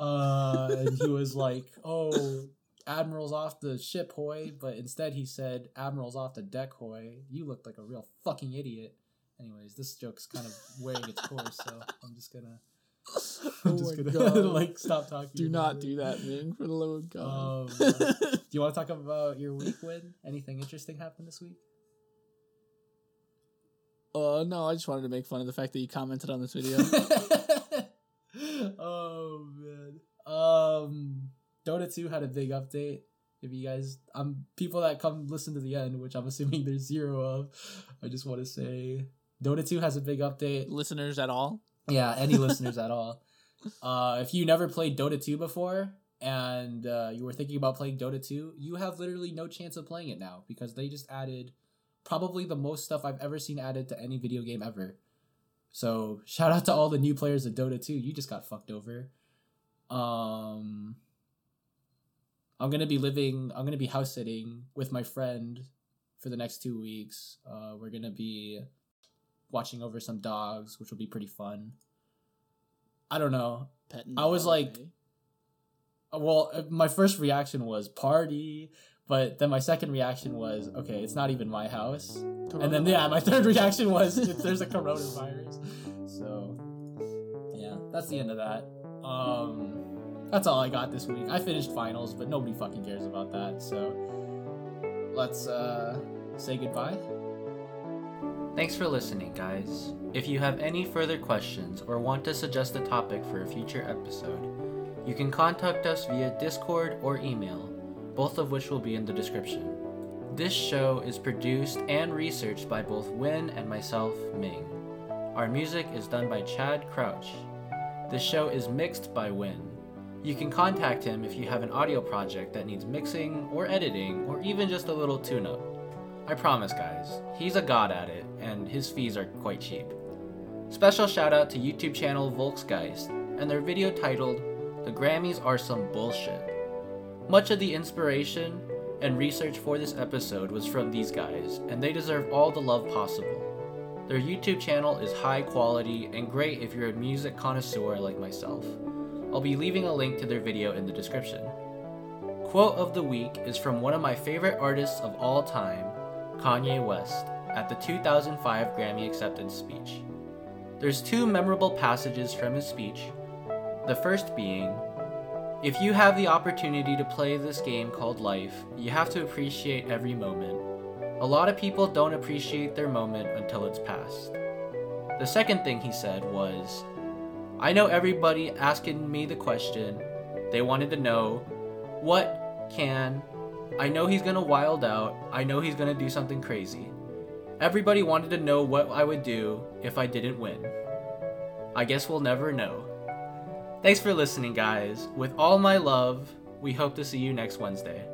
Uh, and he was like, "Oh, Admiral's off the ship, hoy," but instead he said, "Admiral's off the deck, hoy." You looked like a real fucking idiot. Anyways, this joke's kind of wearing its course, so I'm just gonna, I'm Oh just gonna God. like stop talking. Do not it. do that, Ming, for the love of God. Um, do you want to talk about your week, Win? Anything interesting happened this week? Uh, no, I just wanted to make fun of the fact that you commented on this video. oh man. Um Dota 2 had a big update. If you guys um people that come listen to the end, which I'm assuming there's zero of, I just want to say Dota 2 has a big update. Listeners at all? Yeah, any listeners at all. Uh if you never played Dota 2 before and uh, you were thinking about playing Dota 2, you have literally no chance of playing it now because they just added probably the most stuff I've ever seen added to any video game ever. So shout out to all the new players of Dota 2. You just got fucked over. Um I'm gonna be living I'm gonna be house sitting with my friend for the next two weeks. Uh we're gonna be watching over some dogs, which will be pretty fun. I don't know. Pet I was dog, like- eh? Uh, Well, uh, my first reaction was party, but then my second reaction was okay, it's not even my house. And then yeah, my third reaction was there's a coronavirus. So yeah, that's the end of that. Um that's all I got this week. I finished finals, but nobody fucking cares about that. So let's uh say goodbye. Thanks for listening, guys. If you have any further questions or want to suggest a topic for a future episode, you can contact us via Discord or email, both of which will be in the description. This show is produced and researched by both Win and myself, Ming. Our music is done by Chad Crouch. The show is mixed by Win. You can contact him if you have an audio project that needs mixing or editing or even just a little tune up. I promise, guys, he's a god at it, and his fees are quite cheap. Special shout out to YouTube channel Volksgeist and their video titled The Grammys Are Some Bullshit. Much of the inspiration and research for this episode was from these guys, and they deserve all the love possible. Their YouTube channel is high quality and great if you're a music connoisseur like myself. I'll be leaving a link to their video in the description. Quote of the week is from one of my favorite artists of all time, Kanye West, at the 2005 Grammy acceptance speech. There's two memorable passages from his speech. The first being, if you have the opportunity to play this game called life, you have to appreciate every moment. A lot of people don't appreciate their moment until it's past. The second thing he said was, I know everybody asking me the question. They wanted to know, what can. I know he's gonna wild out. I know he's gonna do something crazy. Everybody wanted to know what I would do if I didn't win. I guess we'll never know. Thanks for listening, guys. With all my love, we hope to see you next Wednesday.